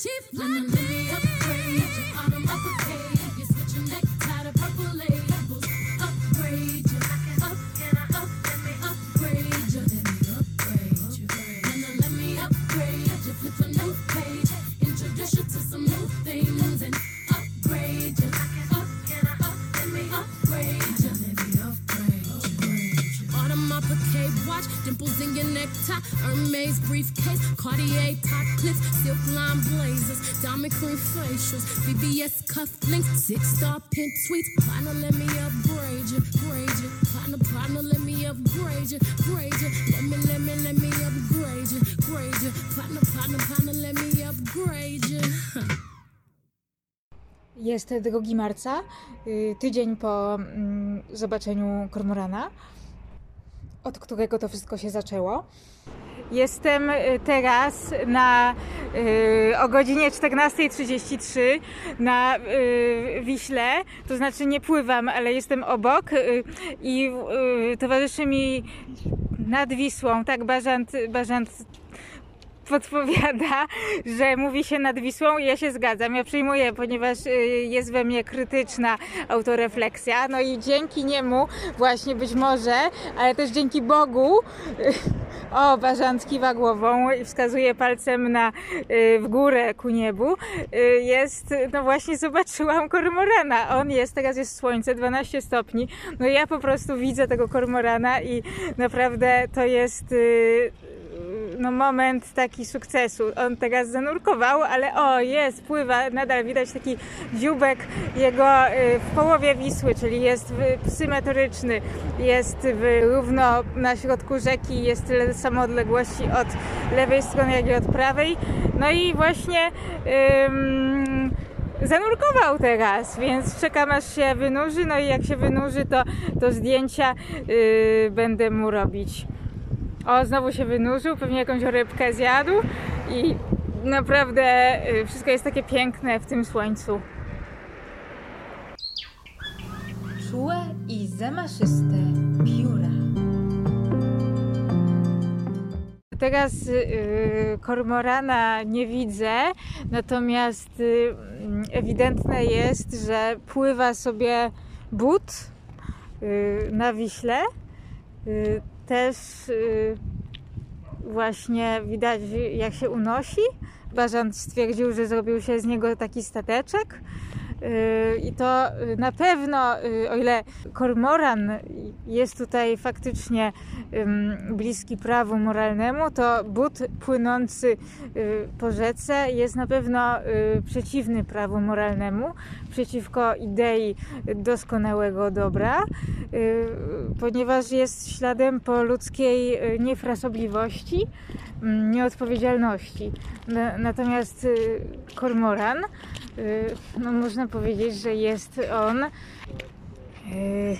without a chief like me. Upgrade cufflinks, six star pimp suites. Partner, let me upgrade you, grade you. Partner, partner, let me upgrade you, you. Let me, let me, let me upgrade you, you. Partner, partner, partner, let me upgrade you. Jest 2 marca, y, tydzień po mm, zobaczeniu kormorana, od którego to wszystko się zaczęło. Jestem y, teraz na, y, o godzinie 14.33 na y, Wiśle, to znaczy nie pływam, ale jestem obok y, i y, towarzyszy mi nad Wisłą, tak Bażant, Bażant podpowiada, że mówi się nad Wisłą i ja się zgadzam. Ja przyjmuję, ponieważ y, jest we mnie krytyczna autorefleksja. No i dzięki niemu właśnie być może, ale też dzięki Bogu y, o, Bażant kiwa głową i wskazuje palcem na, y, w górę ku niebu. Jest, no właśnie zobaczyłam kormorana. On jest, teraz jest słońce, 12 stopni. No ja po prostu widzę tego kormorana i naprawdę to jest no, moment taki sukcesu. On teraz zanurkował, ale o, jest, pływa, nadal widać taki dziubek jego y, w połowie Wisły, czyli jest symetryczny, jest równo na środku rzeki, jest tyle samo odległości od lewej strony, jak i od prawej. No i właśnie ym, zanurkował teraz, więc czekam aż się wynurzy, no i jak się wynurzy, to, to zdjęcia y, będę mu robić. O, znowu się wynurzył, pewnie jakąś rybkę zjadł i naprawdę y, wszystko jest takie piękne w tym słońcu. Czułe i zamaszyste pióra. Teraz y, kormorana nie widzę, natomiast y, ewidentne jest, że pływa sobie but y, na Wiśle. Też y, właśnie widać jak się unosi. Bażant stwierdził, że zrobił się z niego taki stateczek. Y, I to na pewno, y, o ile kormoran jest tutaj faktycznie bliski prawu moralnemu, to but płynący y, po rzece jest na pewno przeciwny prawu moralnemu, przeciwko idei doskonałego dobra, ponieważ jest śladem po ludzkiej niefrasobliwości, nieodpowiedzialności. Na- Natomiast kormoran, no można powiedzieć, że jest on, y,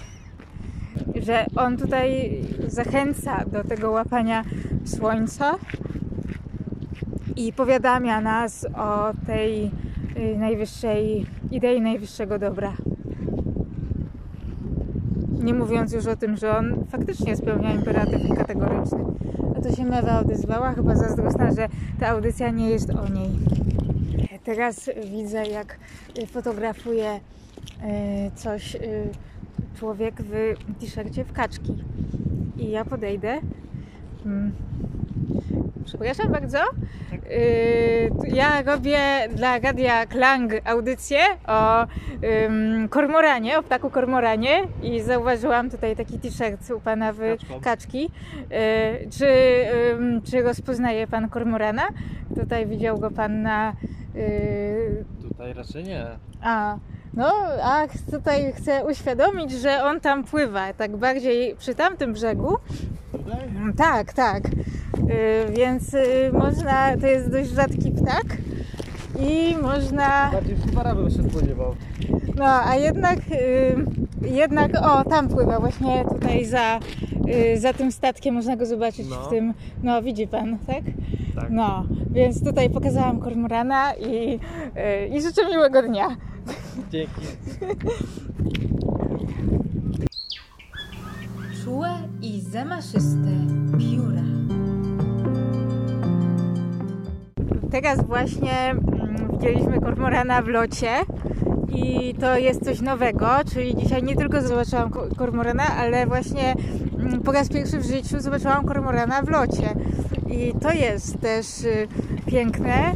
że on tutaj zachęca do tego łapania słońca i powiadamia nas o tej y, najwyższej idei najwyższego dobra. Nie mówiąc już o tym, że on faktycznie spełnia imperatyw kategoryczny. A to się Mewa odezwała, chyba zazdrosna, że ta audycja nie jest o niej. Teraz widzę, jak fotografuje y, coś y, człowiek w t-shircie w kaczki. I ja podejdę. Mm. Przepraszam bardzo. Yy, ja robię dla Radia Klang audycję o kormoranie, o ptaku kormoranie i zauważyłam tutaj taki t-shirt u pana w Kaczką. kaczki. Czy, czy rozpoznaje pan kormorana? Tutaj widział go pan na... Yy, Tutaj raczej nie. a, no, a tutaj chcę uświadomić, że on tam pływa, tak bardziej przy tamtym brzegu. Tutaj? Tak, tak. Y, więc y, można, to jest dość rzadki ptak i można, Bardziej szpara bym się spodziewał. no a jednak, y, jednak, o tam pływa właśnie tutaj za, y, za tym statkiem, można go zobaczyć No. w tym, no widzi pan, tak? Tak. No, więc tutaj pokazałam kormorana i, y, i życzę miłego dnia. Dzięki. Czułe i zamaszyste pióra. Teraz właśnie mm, widzieliśmy kormorana w locie i to jest coś nowego, czyli dzisiaj nie tylko zobaczyłam ko- kormorana, ale właśnie po raz pierwszy w życiu zobaczyłam kormorana w locie. I to jest też y, piękne.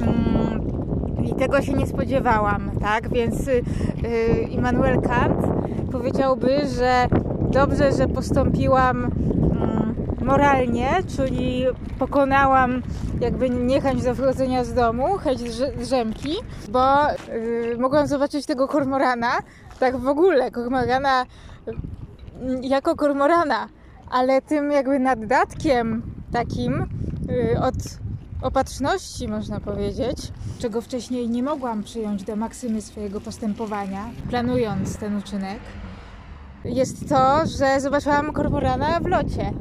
mm, I tego się nie spodziewałam, tak? Więc y, y, Immanuel Kant powiedziałby, że dobrze, że postąpiłam mm, moralnie, czyli pokonałam jakby niechęć do wychodzenia z domu, chęć drze- drzemki, bo mogłam zobaczyć tego kormorana, tak w ogóle, kormorana jako kormorana, ale tym jakby naddatkiem takim y, od opatrzności, można powiedzieć, czego wcześniej nie mogłam przyjąć do maksymy swojego postępowania, planując ten uczynek, jest to, że zobaczyłam kormorana w locie.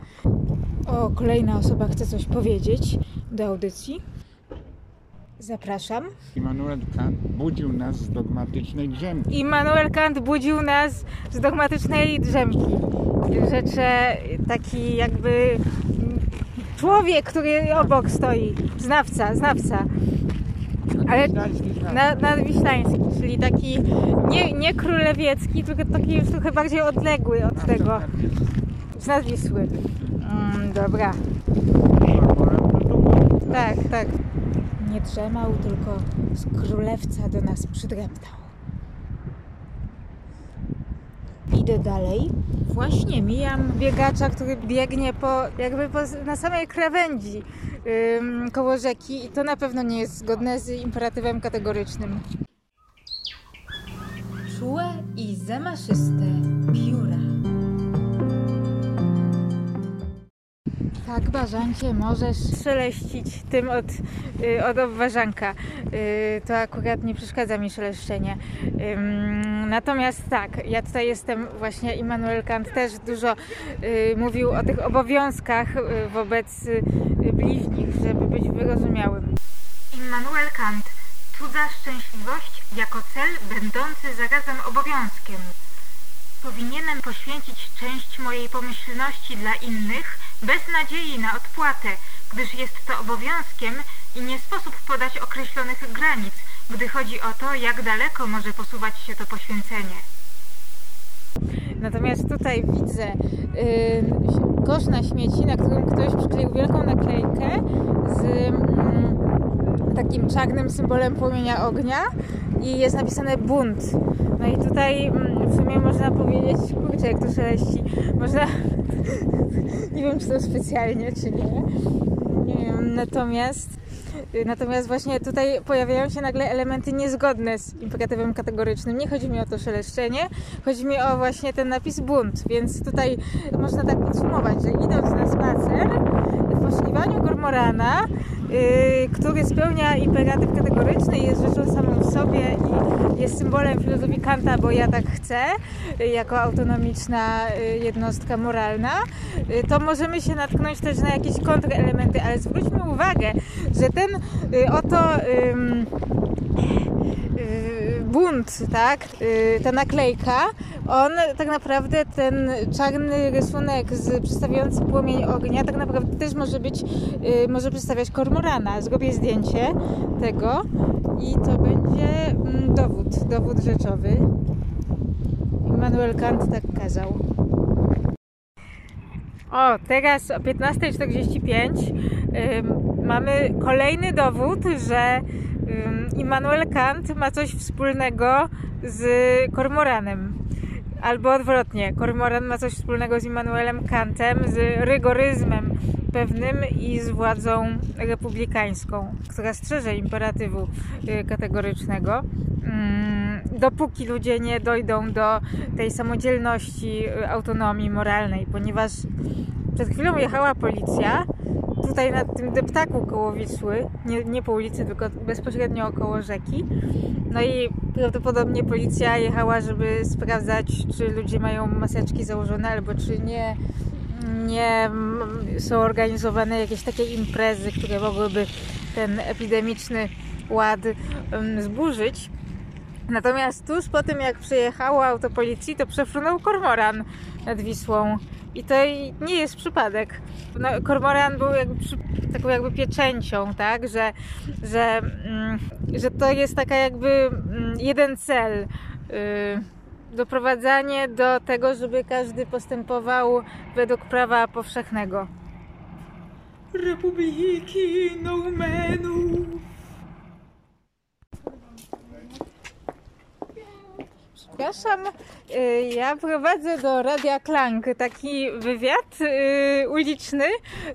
O, kolejna osoba chce coś powiedzieć do audycji. Zapraszam. Immanuel Kant budził nas z dogmatycznej drzemki. Immanuel Kant budził nas z dogmatycznej drzemki. Rzecze taki jakby człowiek, który obok stoi. Znawca, znawca. Ale na, nadwiślański, czyli taki nie, nie królewiecki, tylko taki już trochę bardziej odległy od tego. Z nadwisły. Mm, dobra. Tak, tak. Nie drzemał, tylko z królewca do nas przydreptał. Idę dalej. Właśnie mijam biegacza, który biegnie po, jakby po, na samej krawędzi ym, koło rzeki i to na pewno nie jest zgodne z imperatywem kategorycznym. Czułe i zamaszyste Tak, Bażancie, możesz szeleścić tym od, y, od obwarzanka. Y, To akurat nie przeszkadza mi szeleszczenie. Natomiast tak, ja tutaj jestem właśnie, Immanuel Kant też dużo y, mówił o tych obowiązkach wobec bliźnich, żeby być wyrozumiałym. Immanuel Kant. Cudza szczęśliwość jako cel będący zarazem obowiązkiem. Powinienem poświęcić część mojej pomyślności dla innych bez nadziei na odpłatę, gdyż jest to obowiązkiem i nie sposób podać określonych granic, gdy chodzi o to, jak daleko może posuwać się to poświęcenie. Natomiast tutaj widzę yy, kosz na śmieci, na którym ktoś przykleił wielką naklejkę z mm, takim czarnym symbolem płomienia ognia i jest napisane bunt. No i tutaj mm, w sumie można powiedzieć, kurczę jak to szeleści, można, nie wiem czy to specjalnie czy nie, nie wiem, natomiast Natomiast właśnie tutaj pojawiają się nagle elementy niezgodne z imperatywem kategorycznym. Nie chodzi mi o to szeleszczenie, chodzi mi o właśnie ten napis bunt. Więc tutaj można tak podsumować, że idąc na spacer w poszukiwaniu kormorana, który spełnia imperatyw kategoryczny i jest rzeczą samą w sobie i jest symbolem filozofii Kanta, bo ja tak chcę, yy, jako autonomiczna yy, jednostka moralna, yy, to możemy się natknąć też na jakieś kontrelementy, ale zwróćmy uwagę, że ten y, oto ym, y, bunt, tak, y, ta naklejka, on tak naprawdę ten czarny rysunek z przedstawiający płomień ognia tak naprawdę też może być, y, może przedstawiać kormorana. Zrobię zdjęcie tego i to będzie mm, dowód, dowód rzeczowy. Immanuel Kant tak kazał. O, teraz o 15.45 ym, mamy kolejny dowód, że Immanuel Kant ma coś wspólnego z kormoranem. Albo odwrotnie, kormoran ma coś wspólnego z Immanuelem Kantem, z rygoryzmem pewnym i z władzą republikańską, która strzeże imperatywu y, kategorycznego. Mm, Dopóki ludzie nie dojdą do tej samodzielności, y, autonomii moralnej, ponieważ przed chwilą jechała policja tutaj na tym deptaku koło Wisły, nie, nie po ulicy, tylko bezpośrednio koło rzeki. No i prawdopodobnie policja jechała, żeby sprawdzać, czy ludzie mają maseczki założone, albo czy nie, nie są organizowane jakieś takie imprezy, które mogłyby ten epidemiczny ład zburzyć. Natomiast tuż po tym, jak przyjechało auto policji, to przefrunął kormoran nad Wisłą. I to nie jest przypadek. No, kormoran był jakby przy, taką jakby pieczęcią, tak? Że, że, mm, że to jest taka jakby mm, jeden cel. Yy, doprowadzanie do tego, żeby każdy postępował według prawa powszechnego. Republiki Noumenów. Przepraszam, y, ja prowadzę do Radia Klank taki wywiad y, uliczny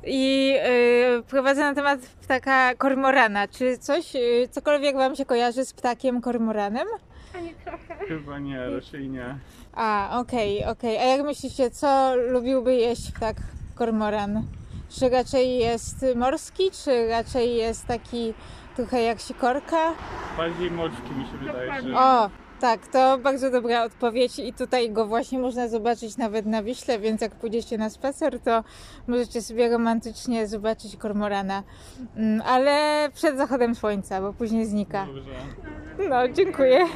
i y, prowadzę na temat ptaka kormorana. Czy coś, cokolwiek Wam się kojarzy z ptakiem kormoranem? Chyba nie, raczej nie. A, okej, okej. A jak myślicie, co lubiłby jeść ptak kormoran? Czy raczej jest morski, czy raczej jest taki trochę jak sikorka? Bardziej moczki mi się wydaje, że... O, tak, to bardzo dobra odpowiedź i tutaj go właśnie można zobaczyć nawet na Wiśle, więc jak pójdziecie na spacer, to możecie sobie romantycznie zobaczyć kormorana. Mm, Ale przed zachodem słońca, bo później znika. Dobrze. No, dziękuję.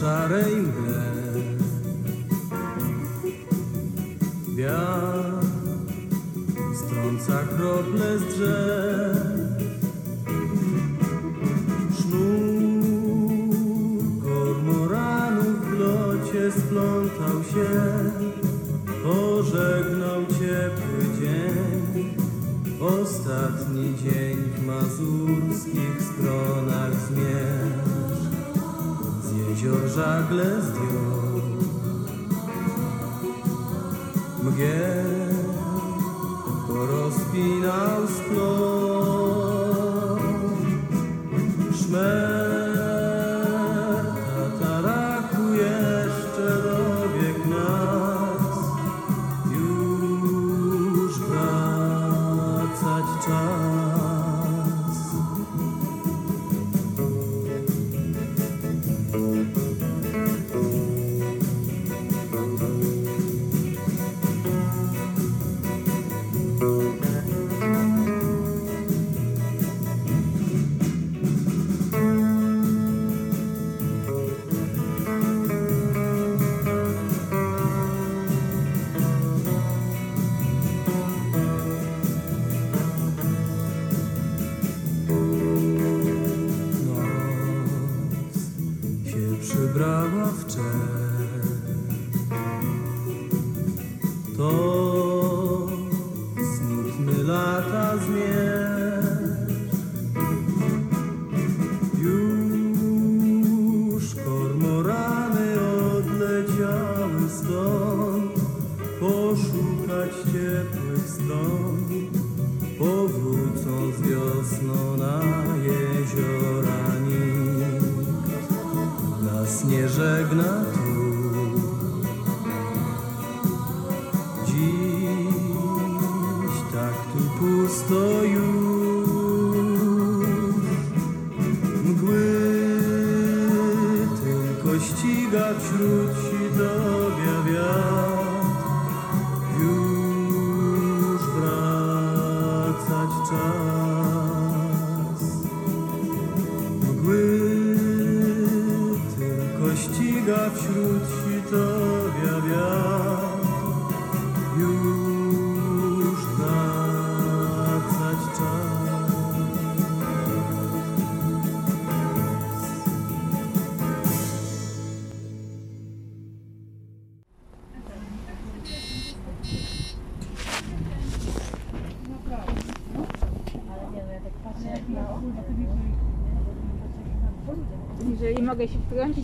Szarej mgle Wiatr strąca krople z drzew. Sznur kormoranów w locie splątał się. Pożegnał ciepły dzień. Ostatni dzień mazurskich stronach jezior żagle zdjął. Mgieł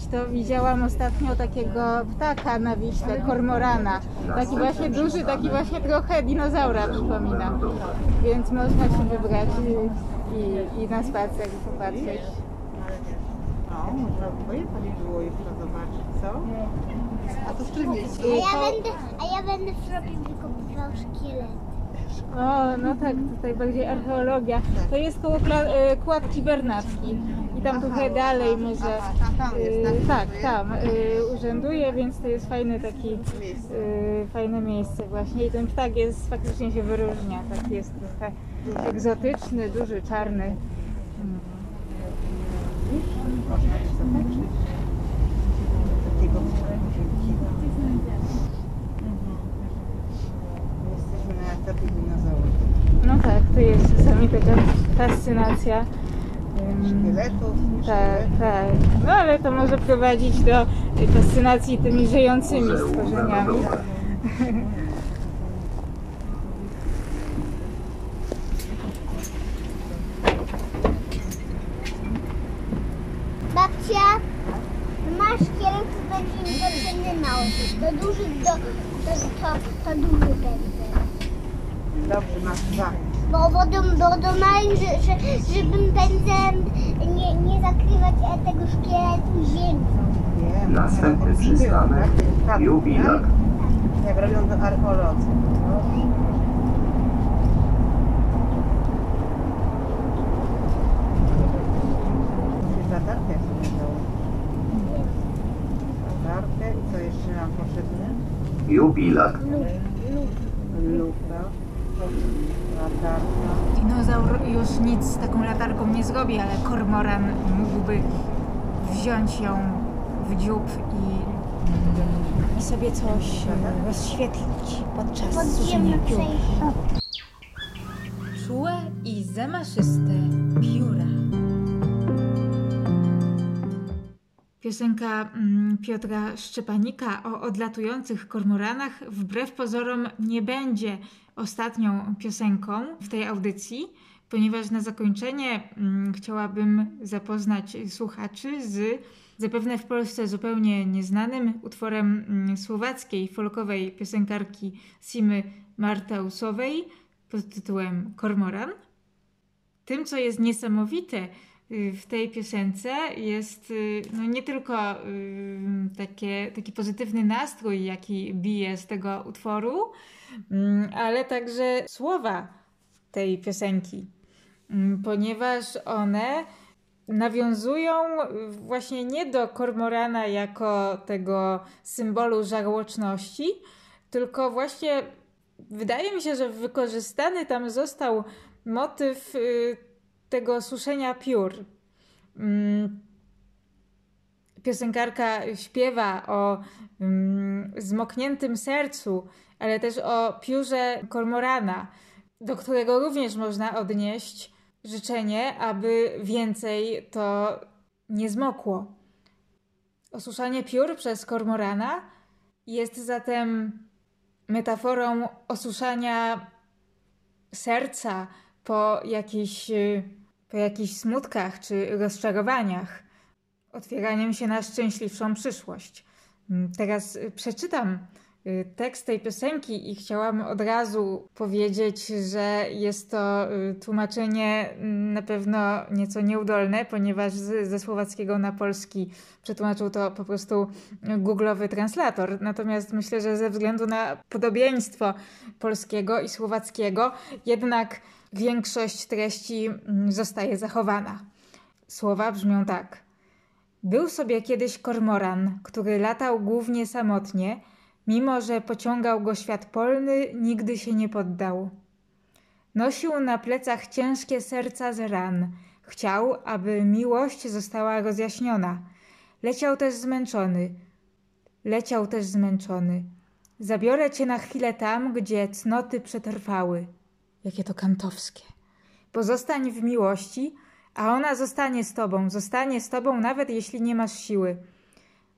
to widziałam ostatnio takiego ptaka na Wiśle, kormorana. Taki właśnie duży, taki właśnie trochę dinozaura przypomina. Więc można się wybrać i, i, i na spacer popatrzeć. No, można pojechać było jeszcze zobaczyć, co? A to z czym jest? I A to, ja będę, a ja będę w wykopywał szkielet. o, no tak, tutaj bardziej archeologia. To jest koło kla- e, kładki Bernatki. I tam trochę dalej może. E, tak? tak, tam e, urzęduje, więc to jest fajny taki e, fajne miejsce właśnie. I ten ptak jest faktycznie się wyróżnia. Tak jest trochę egzotyczny, duży, czarny. Mm. Można się zobaczyć. Takiego wielkiego. Jesteśmy na etapie dinozaurów. No tak, to jest czasami taka fascynacja. Szkieletów, Tak, tak. No ale to może prowadzić do fascynacji tymi żyjącymi stworzeniami. Babcia, masz szkielet, to będzie mi potrzebny mały. To duży, do, to, to, to duży będzie. Dobrze, masz dwa. Bo, małych, że, że, żebym pędzem nie, nie zakrywać e, tego szkieletu ziemi. Nie, Następny no, przystanek Jubilak. Jak robią to archeolodzy. Sobie dało. Latarkę i co jeszcze nam potrzebne? Jubilak. Już nic z taką latarką nie zrobi, ale kormoran mógłby wziąć ją w dziób i, i sobie coś e, rozświetlić podczas suszenia Podziemne piór. przejście. Czułe i zamaszyste pióra. Piosenka mm, Piotra Szczepanika o odlatujących kormoranach wbrew pozorom nie będzie ostatnią piosenką w tej audycji, ponieważ na zakończenie mm, chciałabym zapoznać słuchaczy z zapewne w Polsce zupełnie nieznanym utworem mm, słowackiej folkowej piosenkarki Simy Martausowej pod tytułem Kormoran. Tym, co jest niesamowite y, w tej piosence, jest y, no nie tylko y, takie, taki pozytywny nastrój, jaki bije z tego utworu, mm, ale także słowa tej piosenki, ponieważ one nawiązują właśnie nie do kormorana jako tego symbolu żarłoczności, tylko właśnie wydaje mi się, że wykorzystany tam został motyw y, tego suszenia piór. Mm, Piosenkarka śpiewa o mm, zmokniętym sercu, ale też o piórze kormorana, do którego również można odnieść życzenie, aby więcej to nie zmokło. Osuszanie piór przez kormorana jest zatem metaforą osuszania serca po jakichś, po jakichś smutkach czy rozczarowaniach, otwieraniem się na szczęśliwszą przyszłość. Teraz przeczytam tekst tej piosenki i chciałam od razu powiedzieć, że jest to y, tłumaczenie mm, na pewno nieco nieudolne, ponieważ ze słowackiego na polski przetłumaczył to po prostu googlowy translator. Natomiast myślę, że ze względu na podobieństwo polskiego i słowackiego, jednak większość treści mm, zostaje zachowana. Słowa brzmią tak. Był sobie kiedyś kormoran, który latał głównie samotnie, mimo że pociągał go świat polny, nigdy się nie poddał. Nosił na plecach ciężkie serca z ran. Chciał, aby miłość została rozjaśniona. Leciał też zmęczony. Leciał też zmęczony. Zabiorę cię na chwilę tam, gdzie cnoty przetrwały. Jakie to kantowskie. Pozostań w miłości, a ona zostanie z tobą, zostanie z tobą, nawet jeśli nie masz siły.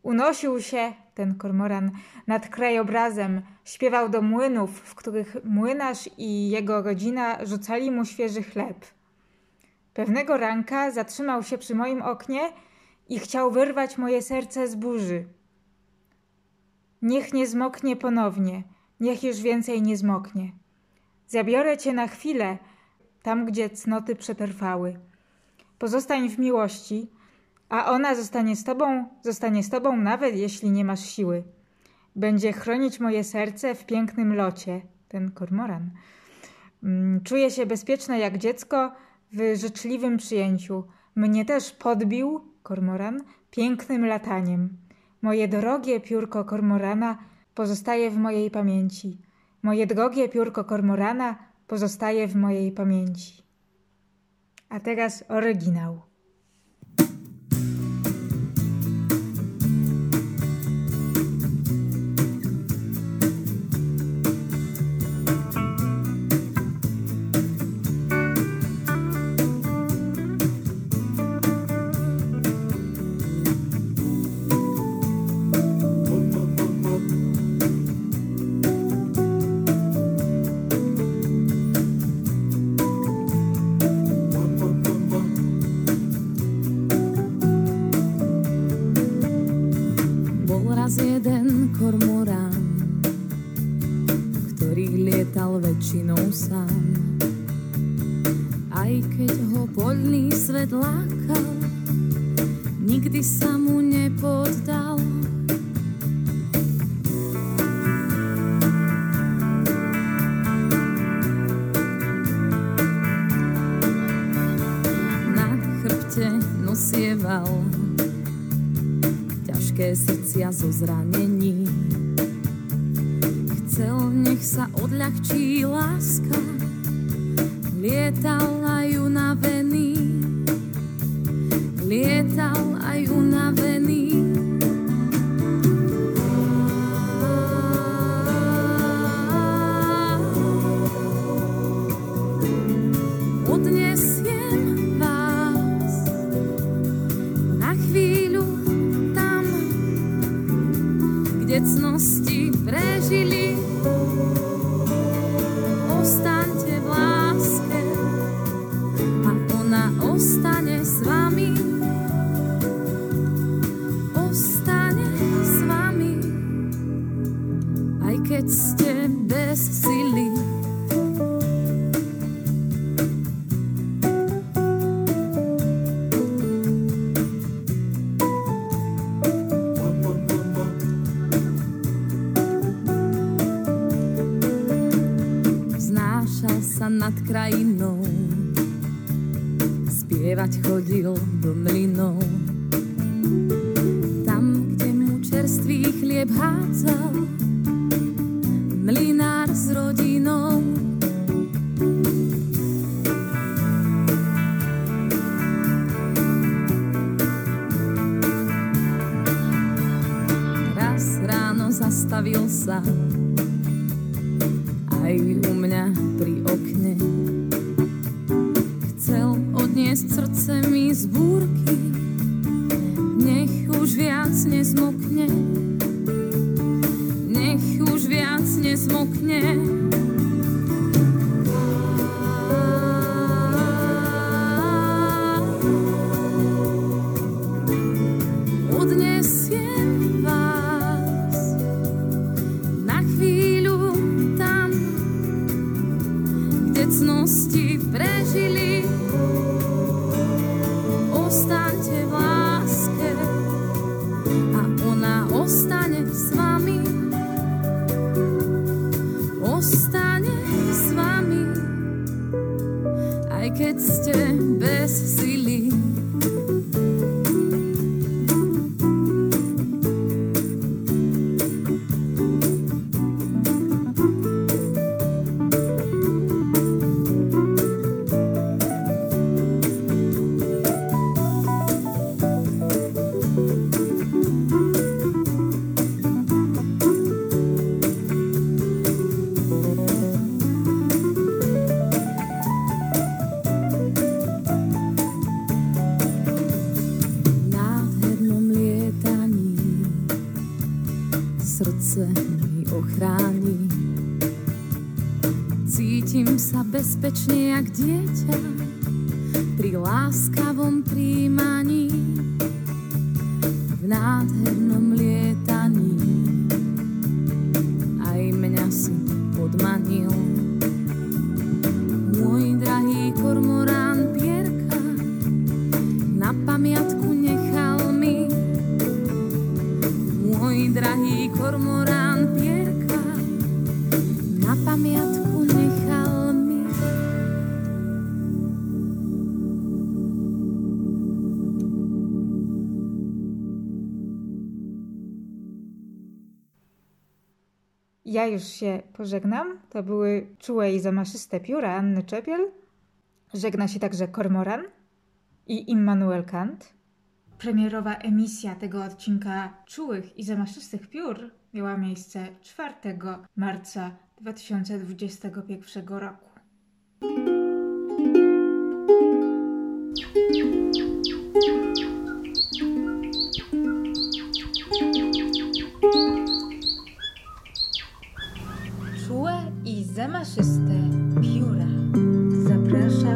Unosił się ten kormoran nad krajobrazem, śpiewał do młynów, w których młynarz i jego rodzina rzucali mu świeży chleb. Pewnego ranka zatrzymał się przy moim oknie i chciał wyrwać moje serce z burzy. Niech nie zmoknie ponownie, niech już więcej nie zmoknie. Zabiorę cię na chwilę, tam gdzie cnoty przetrwały. Pozostań w miłości, a ona zostanie z tobą, zostanie z tobą nawet jeśli nie masz siły. Będzie chronić moje serce w pięknym locie, ten kormoran. Mm, Czuję się bezpieczna jak dziecko w życzliwym przyjęciu. Mnie też podbił, kormoran, pięknym lataniem. Moje drogie piórko kormorana pozostaje w mojej pamięci. Moje drogie piórko kormorana pozostaje w mojej pamięci. A teraz oryginał. Ostane s vami. bezpečný jak dieťa. Już się pożegnam. To były czułe i zamaszyste pióra Anny Czepiel. Żegna się także Kormoran i Immanuel Kant. Premierowa emisja tego odcinka czułych i zamaszystych piór miała miejsce 4 marca 2021 roku. Czułe i zamaszyste pióra. Zaprasza